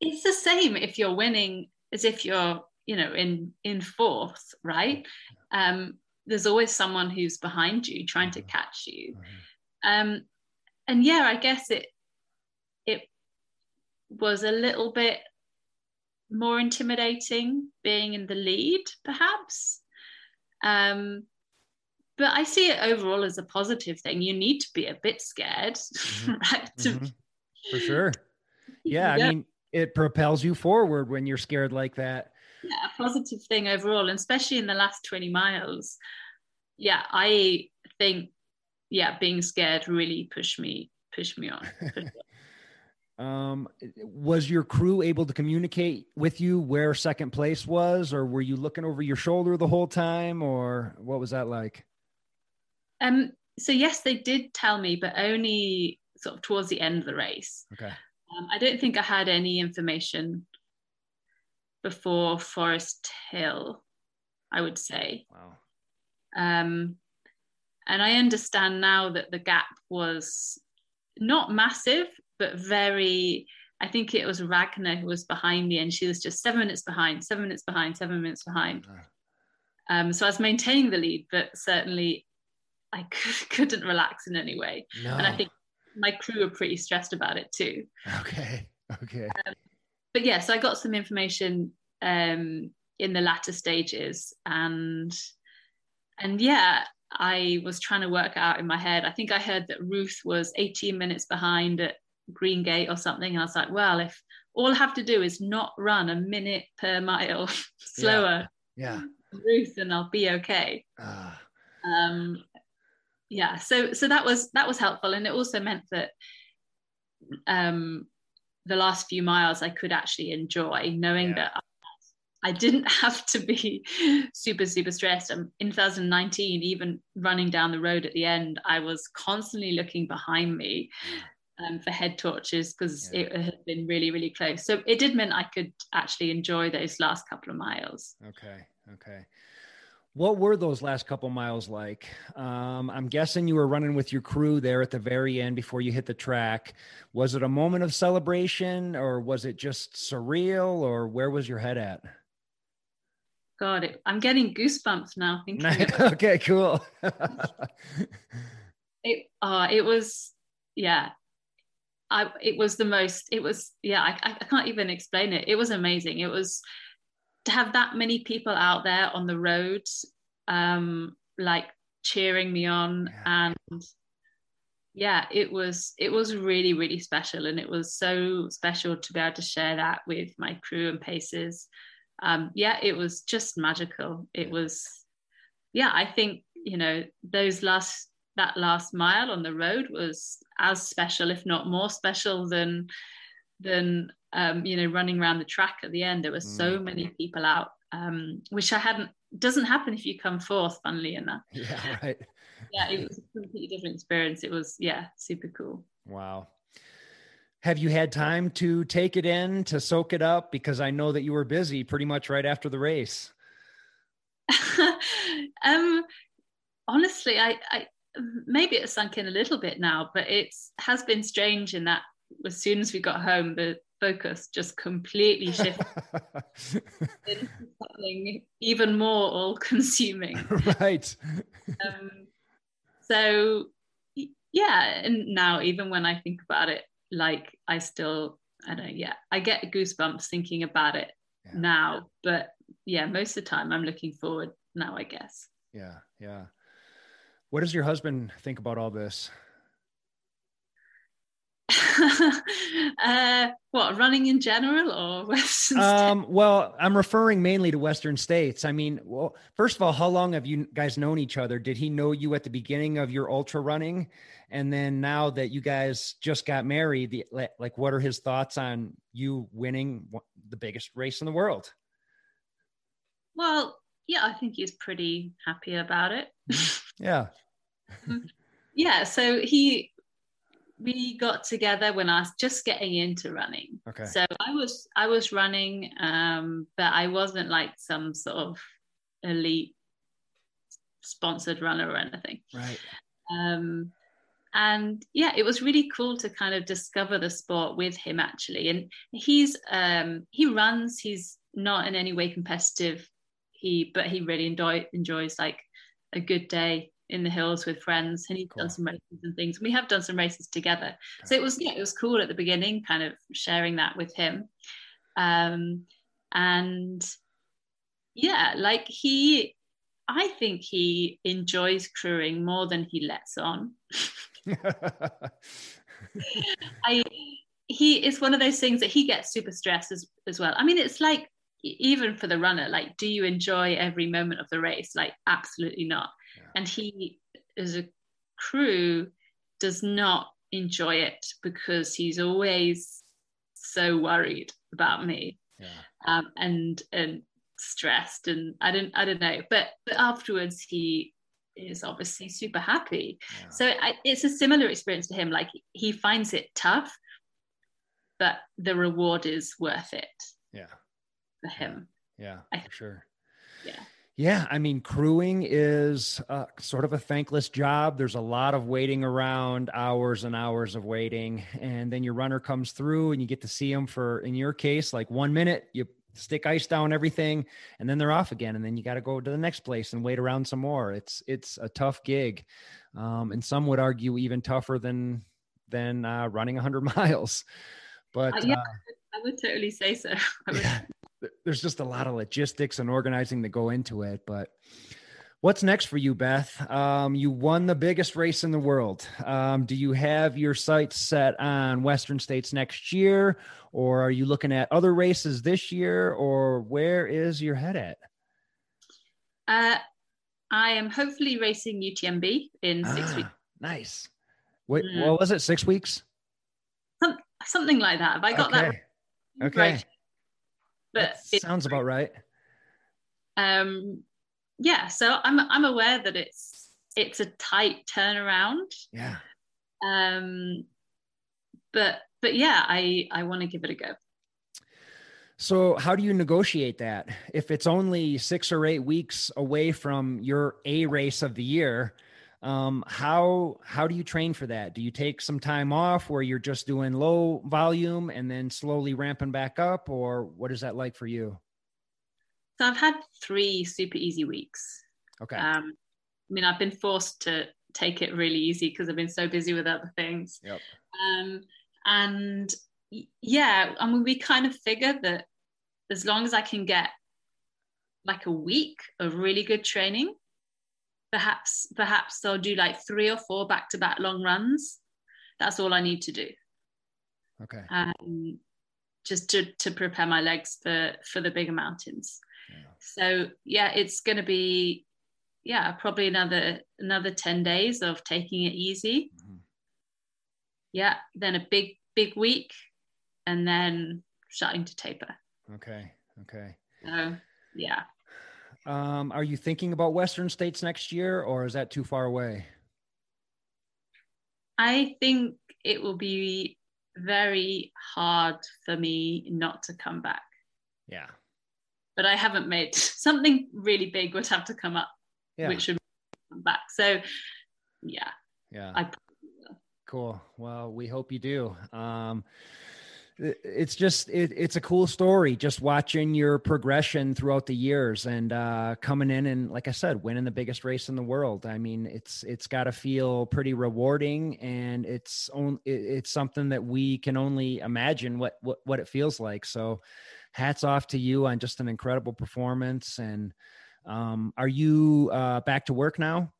[SPEAKER 2] it's the same if you're winning as if you're, you know, in in fourth, right? Um, there's always someone who's behind you trying to mm-hmm. catch you. Mm-hmm. Um, and yeah, I guess it it was a little bit more intimidating being in the lead, perhaps. Um, but I see it overall as a positive thing. You need to be a bit scared, mm-hmm. right?
[SPEAKER 1] Mm-hmm. For sure. Yeah, yeah, I mean, it propels you forward when you're scared like that
[SPEAKER 2] yeah, a positive thing overall, and especially in the last 20 miles. Yeah, I think yeah, being scared really pushed me pushed me on.
[SPEAKER 1] um, was your crew able to communicate with you where second place was, or were you looking over your shoulder the whole time, or what was that like?
[SPEAKER 2] Um, so yes, they did tell me, but only sort of towards the end of the race.
[SPEAKER 1] Okay.
[SPEAKER 2] Um, I don't think I had any information before Forest Hill, I would say.
[SPEAKER 1] Wow.
[SPEAKER 2] Um, and I understand now that the gap was not massive, but very. I think it was Ragnar who was behind me, and she was just seven minutes behind, seven minutes behind, seven minutes behind. Um, so I was maintaining the lead, but certainly I couldn't relax in any way. No. And I think my crew are pretty stressed about it too.
[SPEAKER 1] Okay. Okay. Um,
[SPEAKER 2] but yes, yeah, so I got some information um, in the latter stages, and and yeah, I was trying to work out in my head. I think I heard that Ruth was 18 minutes behind at Green Gate or something, and I was like, well, if all I have to do is not run a minute per mile slower,
[SPEAKER 1] yeah, yeah.
[SPEAKER 2] Ruth, and I'll be okay. Uh. Um, yeah so so that was that was helpful and it also meant that um the last few miles i could actually enjoy knowing yeah. that I didn't have to be super, super stressed. Um, in 2019, even running down the road at the end, I was constantly looking behind me um, for head torches because yeah. it had been really, really close. So it did mean I could actually enjoy those last couple of miles.
[SPEAKER 1] Okay. Okay. What were those last couple miles like? Um, I'm guessing you were running with your crew there at the very end before you hit the track. Was it a moment of celebration or was it just surreal or where was your head at?
[SPEAKER 2] God, it, I'm getting goosebumps now thinking.
[SPEAKER 1] okay, cool.
[SPEAKER 2] it uh, it was yeah. I it was the most. It was yeah. I I can't even explain it. It was amazing. It was to have that many people out there on the roads, um, like cheering me on yeah. and yeah it was it was really really special. And it was so special to be able to share that with my crew and paces. Um yeah it was just magical. It was yeah i think you know those last that last mile on the road was as special if not more special than than um, you know running around the track at the end. There were so mm. many people out um, which i hadn't doesn't happen if you come fourth funnily enough.
[SPEAKER 1] Yeah right.
[SPEAKER 2] Yeah it was a completely different experience. It was yeah super cool.
[SPEAKER 1] Wow. Have you had time to take it in to soak it up? Because i know that you were busy pretty much right after the race.
[SPEAKER 2] Um honestly I, I maybe it's sunk in a little bit now but it has been strange in that as soon as we got home the focus just completely shifted into something even more all consuming.
[SPEAKER 1] Right.
[SPEAKER 2] Um, so, yeah, and now even when I think about it, like I still, I don't know, yeah, I get goosebumps thinking about it yeah. now, but yeah, most of the time I'm looking forward now, I guess.
[SPEAKER 1] Yeah, yeah. What does your husband think about all this?
[SPEAKER 2] uh, what running in general or Western?
[SPEAKER 1] Um, well, I'm referring mainly to Western states. I mean, well, first of all, how long have you guys known each other? Did he know you at the beginning of your ultra running, and then now that you guys just got married, the, like, what are his thoughts on you winning the biggest race in the world?
[SPEAKER 2] Well, yeah, I think he's pretty happy about it.
[SPEAKER 1] Mm-hmm. yeah.
[SPEAKER 2] yeah. So he we got together when I was just getting into running.
[SPEAKER 1] Okay.
[SPEAKER 2] So I was I was running, um, but I wasn't like some sort of elite sponsored runner or anything.
[SPEAKER 1] Right.
[SPEAKER 2] Um, and yeah, it was really cool to kind of discover the sport with him actually. And he's um, he runs. He's not in any way competitive. He but he really enjoy, enjoys like a good day in the hills with friends and he's cool. done some races and things. We have done some races together. Okay. So it was yeah, it was cool at the beginning, kind of sharing that with him. Um, and yeah, like he I think he enjoys crewing more than he lets on. I he is one of those things that he gets super stressed as, as well. I mean, it's like even for the runner, like, do you enjoy every moment of the race? Like, absolutely not and he as a crew does not enjoy it because he's always so worried about me
[SPEAKER 1] yeah.
[SPEAKER 2] um, and and stressed and I don't I don't know. But but afterwards he is obviously super happy. Yeah. so I, it's a similar experience to him. Like he finds it tough but the reward is worth it
[SPEAKER 1] yeah.
[SPEAKER 2] for him.
[SPEAKER 1] Yeah, yeah for sure.
[SPEAKER 2] Yeah
[SPEAKER 1] yeah, I mean, crewing is uh, sort of a thankless job. There's a lot of waiting around, hours and hours of waiting, and then your runner comes through, and you get to see them for, in your case, like one minute. You stick ice down everything, and then they're off again, and then you got to go to the next place and wait around some more. It's it's a tough gig, um, and some would argue even tougher than than uh, running 100 miles. But uh,
[SPEAKER 2] yeah, uh, I would totally say so.
[SPEAKER 1] There's just a lot of logistics and organizing that go into it. But what's next for you, Beth? Um, you won the biggest race in the world. Um, do you have your sights set on Western States next year, or are you looking at other races this year, or where is your head at?
[SPEAKER 2] Uh, I am hopefully racing UTMB in six
[SPEAKER 1] Ah,
[SPEAKER 2] weeks.
[SPEAKER 1] Nice. Wait,
[SPEAKER 2] Mm.
[SPEAKER 1] what was it? Six weeks?
[SPEAKER 2] Some, something like that. Have I got that
[SPEAKER 1] okay. Okay.
[SPEAKER 2] right? But it,
[SPEAKER 1] sounds about right.
[SPEAKER 2] um, yeah, so I'm I'm aware that it's it's a tight turnaround.
[SPEAKER 1] Yeah.
[SPEAKER 2] Um, but but yeah, I I want to give it a go.
[SPEAKER 1] So, how do you negotiate that? If it's only six or eight weeks away from your A race of the year, um, how how do you train for that? Do you take some time off where you're just doing low volume and then slowly ramping back up, or what is that like for you?
[SPEAKER 2] So I've had three super easy weeks.
[SPEAKER 1] Okay.
[SPEAKER 2] Um, I mean, I've been forced to take it really easy because I've been so busy with other things.
[SPEAKER 1] Yep.
[SPEAKER 2] Um, and yeah, I mean, we kind of figured that as long as I can get like a week of really good training, perhaps perhaps they'll do like three or four back to back long runs. That's all I need to do,
[SPEAKER 1] Okay.
[SPEAKER 2] um, just to to prepare my legs for for the bigger mountains.
[SPEAKER 1] Yeah.
[SPEAKER 2] So yeah, it's going to be yeah probably another another ten days of taking it easy.
[SPEAKER 1] Mhm.
[SPEAKER 2] Yeah, then a big big week, and then starting to taper.
[SPEAKER 1] Okay. Okay.
[SPEAKER 2] So yeah,
[SPEAKER 1] Um, are you thinking about Western states next year, or is that too far away?
[SPEAKER 2] I think it will be very hard for me not to come back.
[SPEAKER 1] Yeah.
[SPEAKER 2] But I haven't made something really big would have to come up,
[SPEAKER 1] Yeah.
[SPEAKER 2] which would come back. So yeah,
[SPEAKER 1] yeah.
[SPEAKER 2] I
[SPEAKER 1] Cool. Well, we hope you do. Um, it's just it, it's a cool story just watching your progression throughout the years and uh, coming in and like I said, winning the biggest race in the world. I mean, it's it's got to feel pretty rewarding, and it's on, it, it's something that we can only imagine what what what it feels like. So, hats off to you on just an incredible performance. And um, are you uh, back to work now?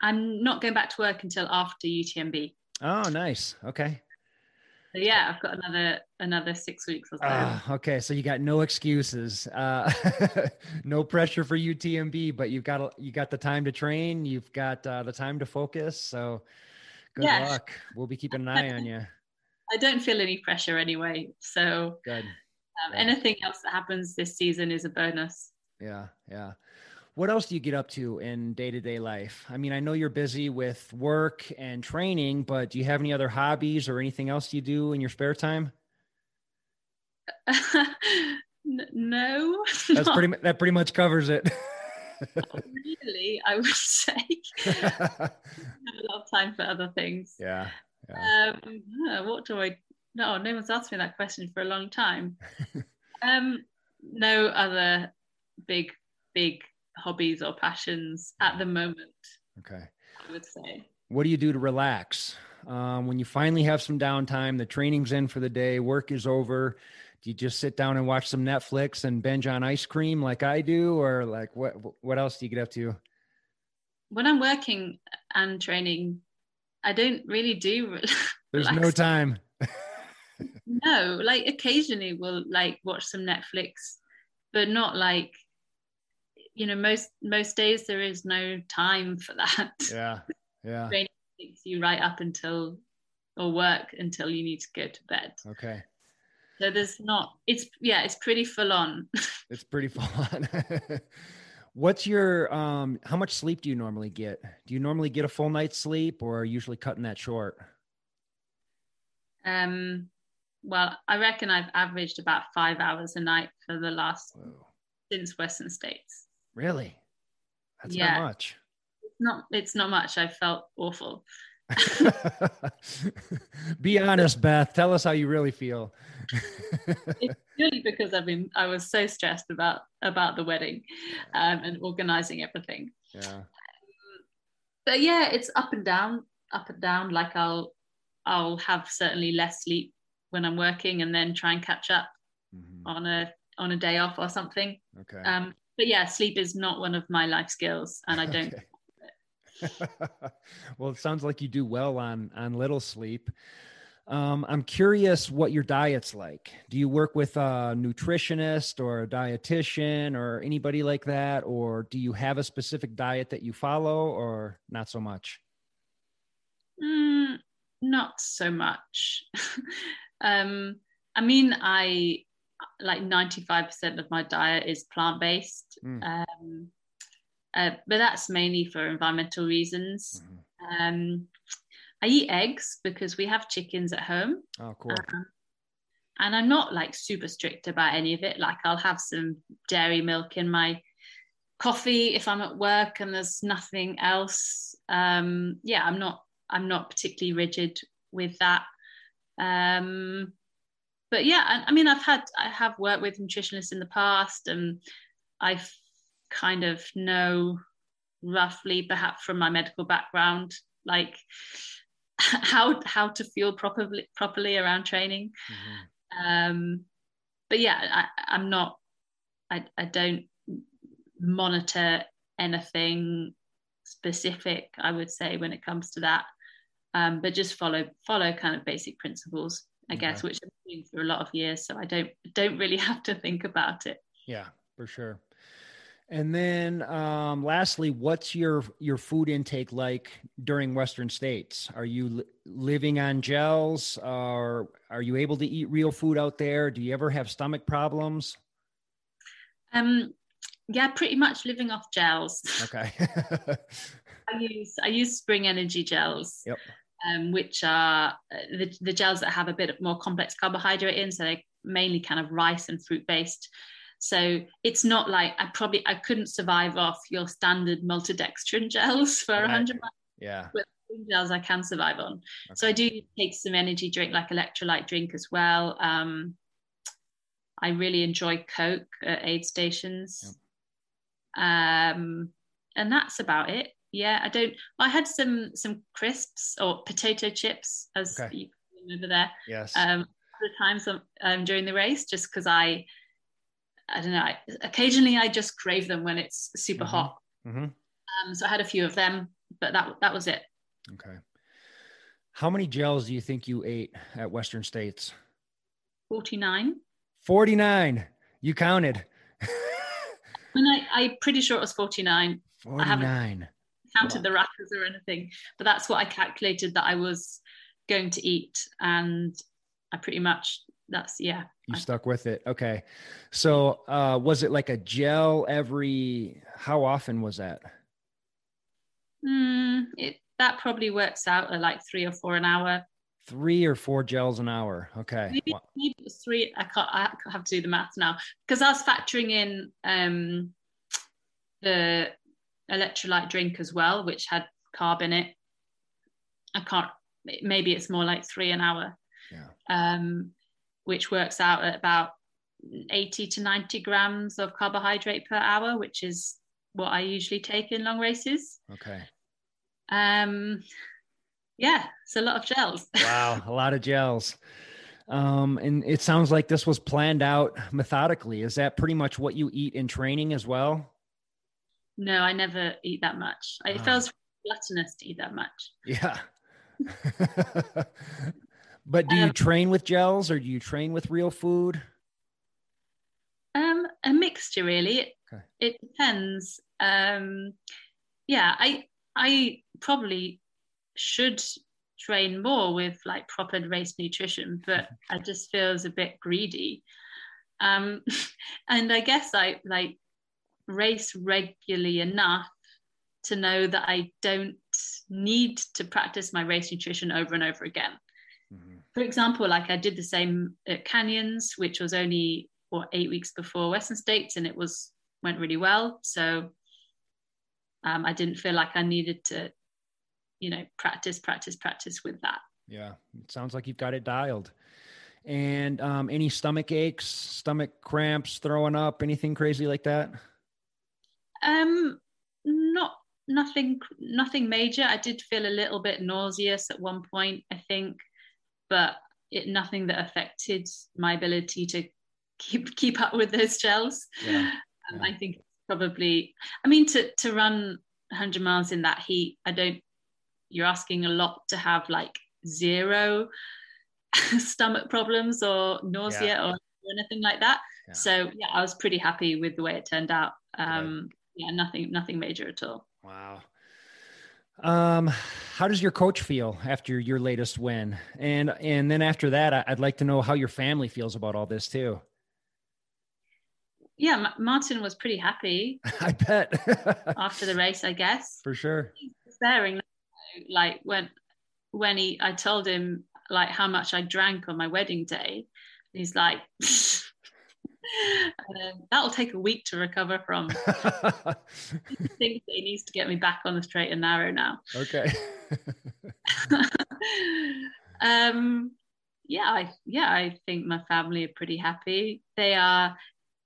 [SPEAKER 2] I'm not going back to work until after UTMB.
[SPEAKER 1] Oh, nice. Okay.
[SPEAKER 2] So yeah, I've got another another six weeks or so.
[SPEAKER 1] Ah, okay, so you got no excuses, uh, no pressure for UTMB, but you've got you got the time to train, you've got uh, the time to focus. So good
[SPEAKER 2] Yeah.
[SPEAKER 1] luck. We'll be keeping an eye on you.
[SPEAKER 2] I don't feel any pressure anyway. So
[SPEAKER 1] Good.
[SPEAKER 2] um,
[SPEAKER 1] Yeah.
[SPEAKER 2] anything else that happens this season is a bonus.
[SPEAKER 1] Yeah, yeah. What else do you get up to in day to day life? I mean, I know you're busy with work and training, but do you have any other hobbies or anything else you do in your spare time?
[SPEAKER 2] N- no,
[SPEAKER 1] That's
[SPEAKER 2] not
[SPEAKER 1] pretty. That pretty much covers it.
[SPEAKER 2] really. I would say I have a lot of time for other things.
[SPEAKER 1] yeah. Yeah.
[SPEAKER 2] Um, uh, what do I? No, no one's asked me that question for a long time. um, no other big, big hobbies or passions at the moment.
[SPEAKER 1] Okay.
[SPEAKER 2] I would say.
[SPEAKER 1] what do you do to relax um, when you finally have some downtime the training's in for the day work is over do you just sit down and watch some netflix and binge on ice cream like i do or like what what else do you get up to
[SPEAKER 2] When I'm working and training, I don't really do.
[SPEAKER 1] there's no time
[SPEAKER 2] No, like occasionally we'll like watch some Netflix, but not like you know most most days there is no time for that.
[SPEAKER 1] yeah yeah
[SPEAKER 2] Takes you right up until or work until you need to go to bed.
[SPEAKER 1] okay
[SPEAKER 2] So there's not. It's yeah, it's pretty full on.
[SPEAKER 1] it's pretty full on what's your um how much sleep do you normally get do you normally get a full night's sleep or are you usually cutting that short
[SPEAKER 2] Um, well, I reckon I've averaged about five hours a night for the last
[SPEAKER 1] Whoa.
[SPEAKER 2] since Western States.
[SPEAKER 1] Really that's
[SPEAKER 2] Yeah.
[SPEAKER 1] not much
[SPEAKER 2] It's not. It's not much. I felt awful.
[SPEAKER 1] Be honest, Beth. Tell us how you really feel.
[SPEAKER 2] It's purely because I've been. I was so stressed about about the wedding, um, and organizing everything.
[SPEAKER 1] yeah.
[SPEAKER 2] But yeah, it's up and down, up and down. Like I'll I'll have certainly less sleep when I'm working, and then try and catch up
[SPEAKER 1] Mhm.
[SPEAKER 2] on a on a day off or something.
[SPEAKER 1] Okay.
[SPEAKER 2] Um, but yeah, sleep is not one of my life skills, and I don't.
[SPEAKER 1] Okay. well, it sounds like you do well on on little sleep. Um, I'm curious what your diet's like. Do you work with a nutritionist or a dietitian or anybody like that? Or do you have a specific diet that you follow or not so much?
[SPEAKER 2] Mm, not so much. um, I mean, I like 95% of my diet is plant based. Mm. Um, uh, but that's mainly for environmental reasons. Mm-hmm. Um, I eat eggs because we have chickens at home.
[SPEAKER 1] Oh, cool. Um,
[SPEAKER 2] and I'm not like super strict about any of it. Like I'll have some dairy milk in my coffee if I'm at work and there's nothing else. Um, yeah, I'm not I'm not particularly rigid with that. Um, but yeah, I, I mean, I've had I have worked with nutritionists in the past, and I've kind of know roughly, perhaps from my medical background, like how how to feel properly properly around training. Mm-hmm. Um, but yeah, I, I'm not. I I don't monitor anything specific. I would say when it comes to that, um, but just follow follow kind of basic principles, I guess, which I've been doing for a lot of years. So I don't don't really have to think about it.
[SPEAKER 1] Yeah, for sure. And then, um, lastly, what's your your food intake like during Western states? Are you li- living on gels, or are you able to eat real food out there? Do you ever have stomach problems?
[SPEAKER 2] Um, yeah, pretty much living off gels.
[SPEAKER 1] Okay.
[SPEAKER 2] I use I use Spring Energy gels.
[SPEAKER 1] Yep.
[SPEAKER 2] Um, which are uh, the, the gels that have a bit of more complex carbohydrate in, so they're mainly kind of rice and fruit based. So it's not like I probably I couldn't survive off your standard maltodextrin gels for a right. hundred
[SPEAKER 1] months. Yeah.
[SPEAKER 2] But gels I can survive on. Okay. So I do take some energy drink like electrolyte drink as well. Um, I really enjoy Coke at aid stations. Yep. Um, and that's about it yeah i don't i had some some crisps or potato chips as okay. you remember there.
[SPEAKER 1] Yes.
[SPEAKER 2] Um the times um, um, during the race just because i i don't know I, occasionally i just crave them when it's super mm-hmm. hot. Mm-hmm. Um, so i had a few of them but that that was it.
[SPEAKER 1] Okay. How many gels do you think you ate at western states? 49 49 you counted.
[SPEAKER 2] I, i'm pretty sure it was
[SPEAKER 1] 49 49
[SPEAKER 2] Counted the wrappers or anything, but that's what I calculated that I was going to eat, and I pretty much that's yeah.
[SPEAKER 1] You stuck with it. Okay. So uh was it like a gel every how often was that?
[SPEAKER 2] Mm, it that probably works out at like three or four an hour.
[SPEAKER 1] Three or four gels an hour. Okay.
[SPEAKER 2] Maybe, maybe three i can't i have to do the math now. Because i was factoring in um the electrolyte drink as well which had carb in it i can't maybe it's more like three an hour
[SPEAKER 1] yeah.
[SPEAKER 2] um which works out at about 80 to 90 grams of carbohydrate per hour, which is what I usually take in long races.
[SPEAKER 1] Okay.
[SPEAKER 2] Um, yeah, it's a lot of gels.
[SPEAKER 1] wow, a lot of gels. Um, and it sounds like this was planned out methodically. Is that pretty much what you eat in training as well?
[SPEAKER 2] No, I never eat that much. It ah. feels gluttonous to eat that much.
[SPEAKER 1] Yeah. But do you um, train with gels or do you train with real food?
[SPEAKER 2] Um, a mixture, really. It, okay. it depends. Um, yeah, I I probably should train more with like proper race nutrition, but I just feels a bit greedy. Um, and I guess I like race regularly enough to know that I don't need to practice my race nutrition over and over again. Mm-hmm. For example, like I did the same at Canyons, which was only what eight weeks before Western States, and it was went really well. So um, I didn't feel like I needed to, you know, practice, practice, practice with that.
[SPEAKER 1] Yeah, it sounds like you've got it dialed. And um, any stomach aches, stomach cramps, throwing up, anything crazy like that?
[SPEAKER 2] Um, not nothing, nothing major. I did feel a little bit nauseous at one point. I think but it nothing that affected my ability to keep keep up with those gels. Yeah. Um, yeah. I think probably. I mean, to to run 100 miles in that heat, I don't. You're asking a lot to have like zero stomach problems or nausea
[SPEAKER 1] Yeah.
[SPEAKER 2] or anything like that. So yeah, I was pretty happy with the way it turned out. Um, yeah, nothing, nothing major at all.
[SPEAKER 1] Wow. Um, how does your coach feel after your latest win? And and then after that, I'd like to know how your family feels about all this too.
[SPEAKER 2] Yeah, Ma- Martin was pretty happy
[SPEAKER 1] I bet.
[SPEAKER 2] after the race, I guess.
[SPEAKER 1] For sure.
[SPEAKER 2] Staring, like when when he, I told him like how much I drank on my wedding day. He's like, um, that'll take a week to recover from. I think he needs to get me back on the straight and narrow now.
[SPEAKER 1] okay.
[SPEAKER 2] um, yeah, I yeah, I think my family are pretty happy. They are,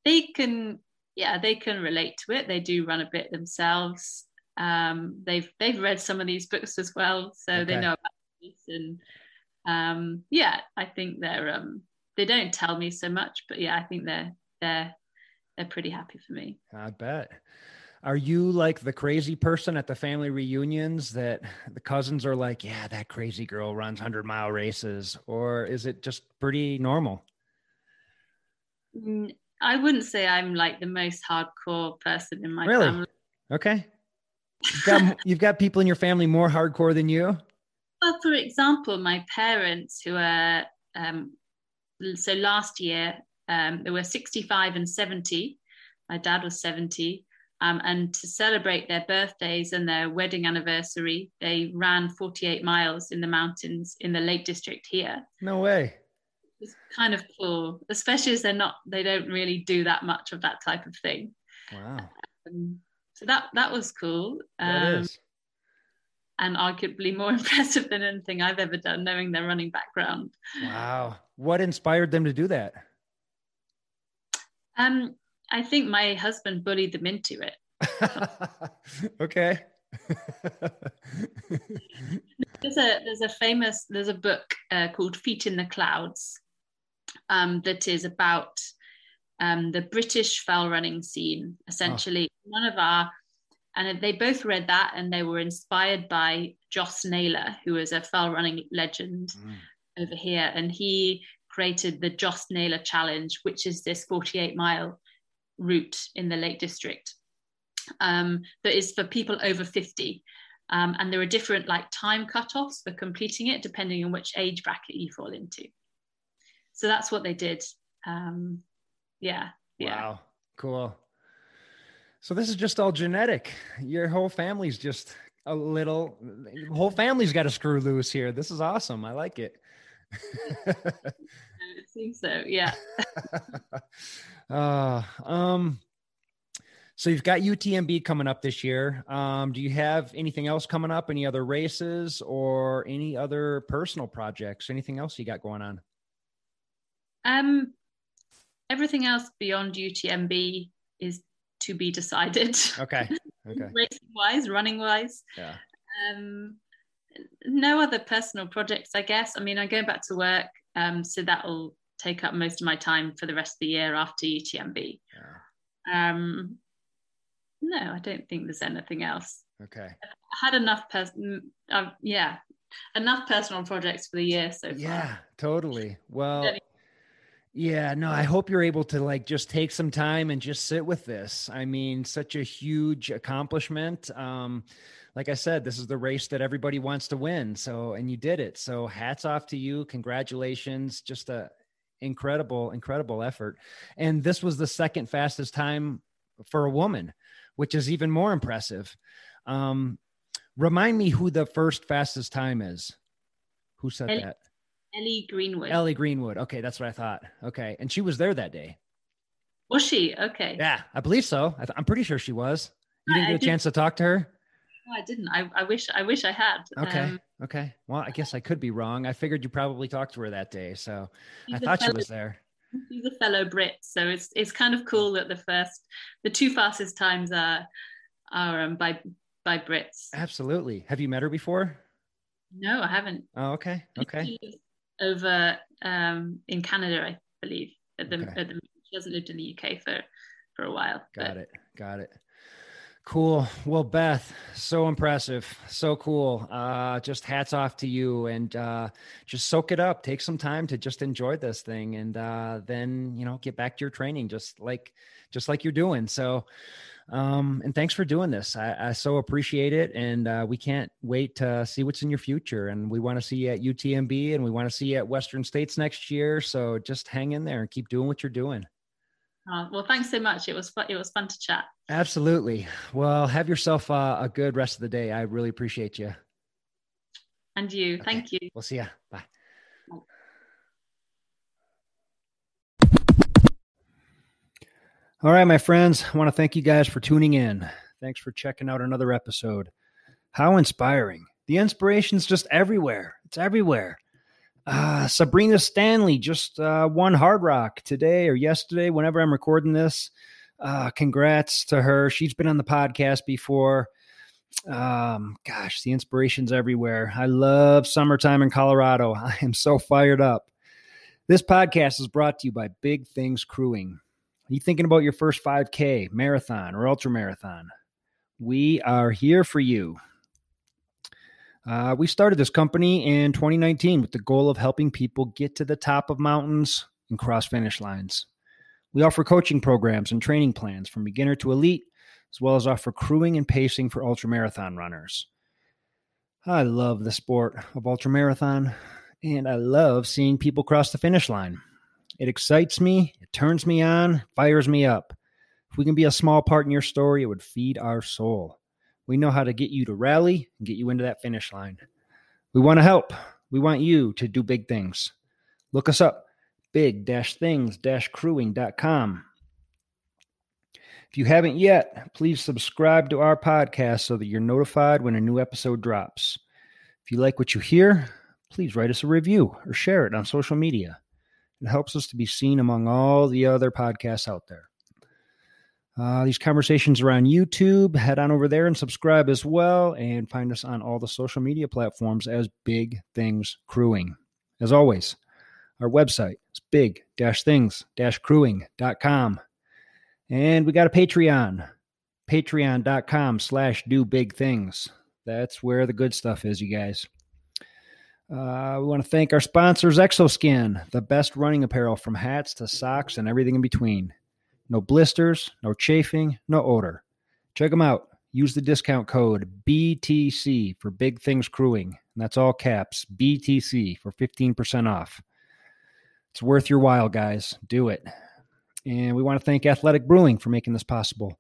[SPEAKER 2] they can, yeah, they can relate to it. They do run a bit themselves. Um, they've they've read some of these books as well, so they know about this. And um, yeah, I think they're um, they don't tell me so much, but yeah, I think they're they're they're pretty happy for me.
[SPEAKER 1] I bet. Are you like the crazy person at the family reunions that the cousins are like, yeah, that crazy girl runs 100 mile races? Or is it just pretty normal?
[SPEAKER 2] Mm, I wouldn't say I'm like the most hardcore person in my
[SPEAKER 1] Really?
[SPEAKER 2] family.
[SPEAKER 1] Okay. You've got, you've got people in your family more hardcore than you?
[SPEAKER 2] Well, for example, my parents, who are um, so last year um, they were 65 and 70. My dad was 70. Um, and to celebrate their birthdays and their wedding anniversary, they ran 48 miles in the mountains in the Lake District here.
[SPEAKER 1] No way.
[SPEAKER 2] It's kind of cool, especially as they're not, they don't really do that much of that type of thing.
[SPEAKER 1] Wow.
[SPEAKER 2] Um, so that that was cool.
[SPEAKER 1] That
[SPEAKER 2] Um,
[SPEAKER 1] is.
[SPEAKER 2] And arguably more impressive than anything I've ever done, knowing their running background.
[SPEAKER 1] Wow. What inspired them to do that?
[SPEAKER 2] Um, I think my husband bullied them into it.
[SPEAKER 1] okay.
[SPEAKER 2] There's a there's a famous there's a book uh, called Feet in the Clouds um, that is about um, the British fell running scene. Essentially, one of our and they both read that and they were inspired by Joss Naylor, who is a fell running legend
[SPEAKER 1] Mm.
[SPEAKER 2] over here, and he created the Joss Naylor Challenge, which is this 48 mile route in the Lake District um, that is for people over 50. Um, and there are different like time cutoffs for completing it depending on which age bracket you fall into. So that's what they did. Um, yeah, yeah.
[SPEAKER 1] Wow. Cool. So this is just all genetic. Your whole family's just a little whole family's got a screw loose here. This is awesome. I like it.
[SPEAKER 2] It seems so. Yeah.
[SPEAKER 1] uh, um so you've got UTMB coming up this year. Um, do you have anything else coming up? Any other races or any other personal projects? Anything else you got going on?
[SPEAKER 2] Um, everything else beyond UTMB is to be decided.
[SPEAKER 1] Okay. Okay.
[SPEAKER 2] Racing wise, running wise.
[SPEAKER 1] Yeah.
[SPEAKER 2] Um, no other personal projects, I guess. I mean, I'm going back to work, um, so that'll take up most of my time for the rest of the year after UTMB.
[SPEAKER 1] Yeah.
[SPEAKER 2] Um, no, I don't think there's anything else.
[SPEAKER 1] Okay.
[SPEAKER 2] I had enough, pers- mm, yeah, enough personal projects for the year so far.
[SPEAKER 1] Yeah, totally. Well, yeah, no, I hope you're able to like just take some time and just sit with this. I mean, such a huge accomplishment. Um, like I said, this is the race that everybody wants to win. So, and you did it. So, hats off to you. Congratulations. Just a incredible, incredible effort. And this was the second fastest time for a woman, which is even more impressive. Um, remind me who the first fastest time is. Who said that?
[SPEAKER 2] Ellie Greenwood.
[SPEAKER 1] Ellie Greenwood. Okay, that's what I thought. Okay, and she was there that day.
[SPEAKER 2] Was she? Okay.
[SPEAKER 1] Yeah, I believe so. I th- I'm pretty sure she was. You didn't get a
[SPEAKER 2] did-
[SPEAKER 1] chance to talk to her.
[SPEAKER 2] No, I didn't. I, I wish I wish I had.
[SPEAKER 1] Okay,
[SPEAKER 2] Um,
[SPEAKER 1] okay. Well, I guess I could be wrong. I figured you probably talked to her that day, so I thought she was there.
[SPEAKER 2] She's a fellow Brit, so it's it's kind of cool that the first, the two fastest times are are um, by by Brits.
[SPEAKER 1] Absolutely. Have you met her before?
[SPEAKER 2] No, I haven't.
[SPEAKER 1] Oh, okay, okay.
[SPEAKER 2] She lives over um, in Canada, I believe. At the,
[SPEAKER 1] Okay.
[SPEAKER 2] at the, she hasn't lived in the UK for for a while.
[SPEAKER 1] Got
[SPEAKER 2] but
[SPEAKER 1] it. Got it. Cool. Well, Beth, so impressive. So cool. Uh, just hats off to you and uh, just soak it up. Take some time to just enjoy this thing and uh, then, you know, get back to your training just like just like you're doing. So um, and thanks for doing this. I, I so appreciate it. And uh, we can't wait to see what's in your future. And we want to see you at UTMB and we want to see you at Western States next year. So just hang in there and keep doing what you're doing.
[SPEAKER 2] Uh, well, thanks so much. It was fun. It was fun to chat.
[SPEAKER 1] Absolutely. Well, have yourself uh, a good rest of the day. I really appreciate you.
[SPEAKER 2] And you. Okay. Thank you.
[SPEAKER 1] We'll see ya. Bye. All right, my friends. I want to thank you guys for tuning in. Thanks for checking out another episode. How inspiring. The inspiration's just everywhere. It's everywhere. Uh, Sabrina Stanley just uh, won Hardrock today or yesterday, whenever I'm recording this. Uh, congrats to her. She's been on the podcast before. Um, gosh, the inspiration's everywhere. I love summertime in Colorado. I am so fired up. This podcast is brought to you by Big Things Crewing. Are you thinking about your first 5K, marathon, or ultra marathon? We are here for you. Uh, we started this company in 2019 with the goal of helping people get to the top of mountains and cross finish lines. We offer coaching programs and training plans from beginner to elite, as well as offer crewing and pacing for ultra marathon runners. I love the sport of ultra marathon, and I love seeing people cross the finish line. It excites me, it turns me on, fires me up. If we can be a small part in your story, it would feed our soul. We know how to get you to rally and get you into that finish line. We want to help. We want you to do big things. Look us up big things crewing.com. If you haven't yet, please subscribe to our podcast so that you're notified when a new episode drops. If you like what you hear, please write us a review or share it on social media. It helps us to be seen among all the other podcasts out there. Uh, these conversations are on YouTube. Head on over there and subscribe as well, and find us on all the social media platforms as Big Things Crewing. As always, our website is big things crewing.com. And we got a Patreon, patreon.com slash do big things. That's where the good stuff is, you guys. Uh, we want to thank our sponsors, Xoskin, the best running apparel from hats to socks and everything in between. No blisters, no chafing, no odor. Check them out. Use the discount code BTC for Big Things Crewing. And that's all caps BTC for 15% off. It's worth your while, guys. Do it. And we want to thank Athletic Brewing for making this possible.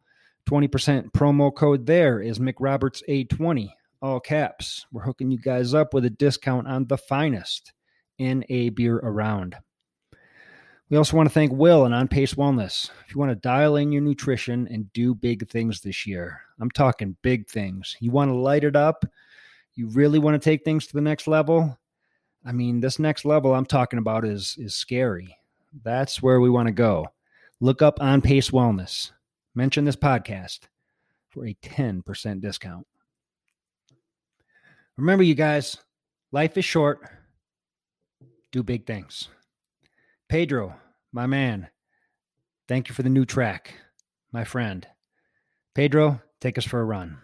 [SPEAKER 1] 20% promo code there is McRoberts820, all caps. We're hooking you guys up with a discount on the finest NA beer around. We also want to thank Will and On Pace Wellness. If you want to dial in your nutrition and do big things this year, I'm talking big things. You want to light it up, you really want to take things to the next level. I mean, this next level I'm talking about is is scary. That's where we want to go. Look up On Pace Wellness. Mention this podcast for a 10% discount. Remember, you guys, life is short. Do big things. Pedro, my man, thank you for the new track, my friend. Pedro, take us for a run.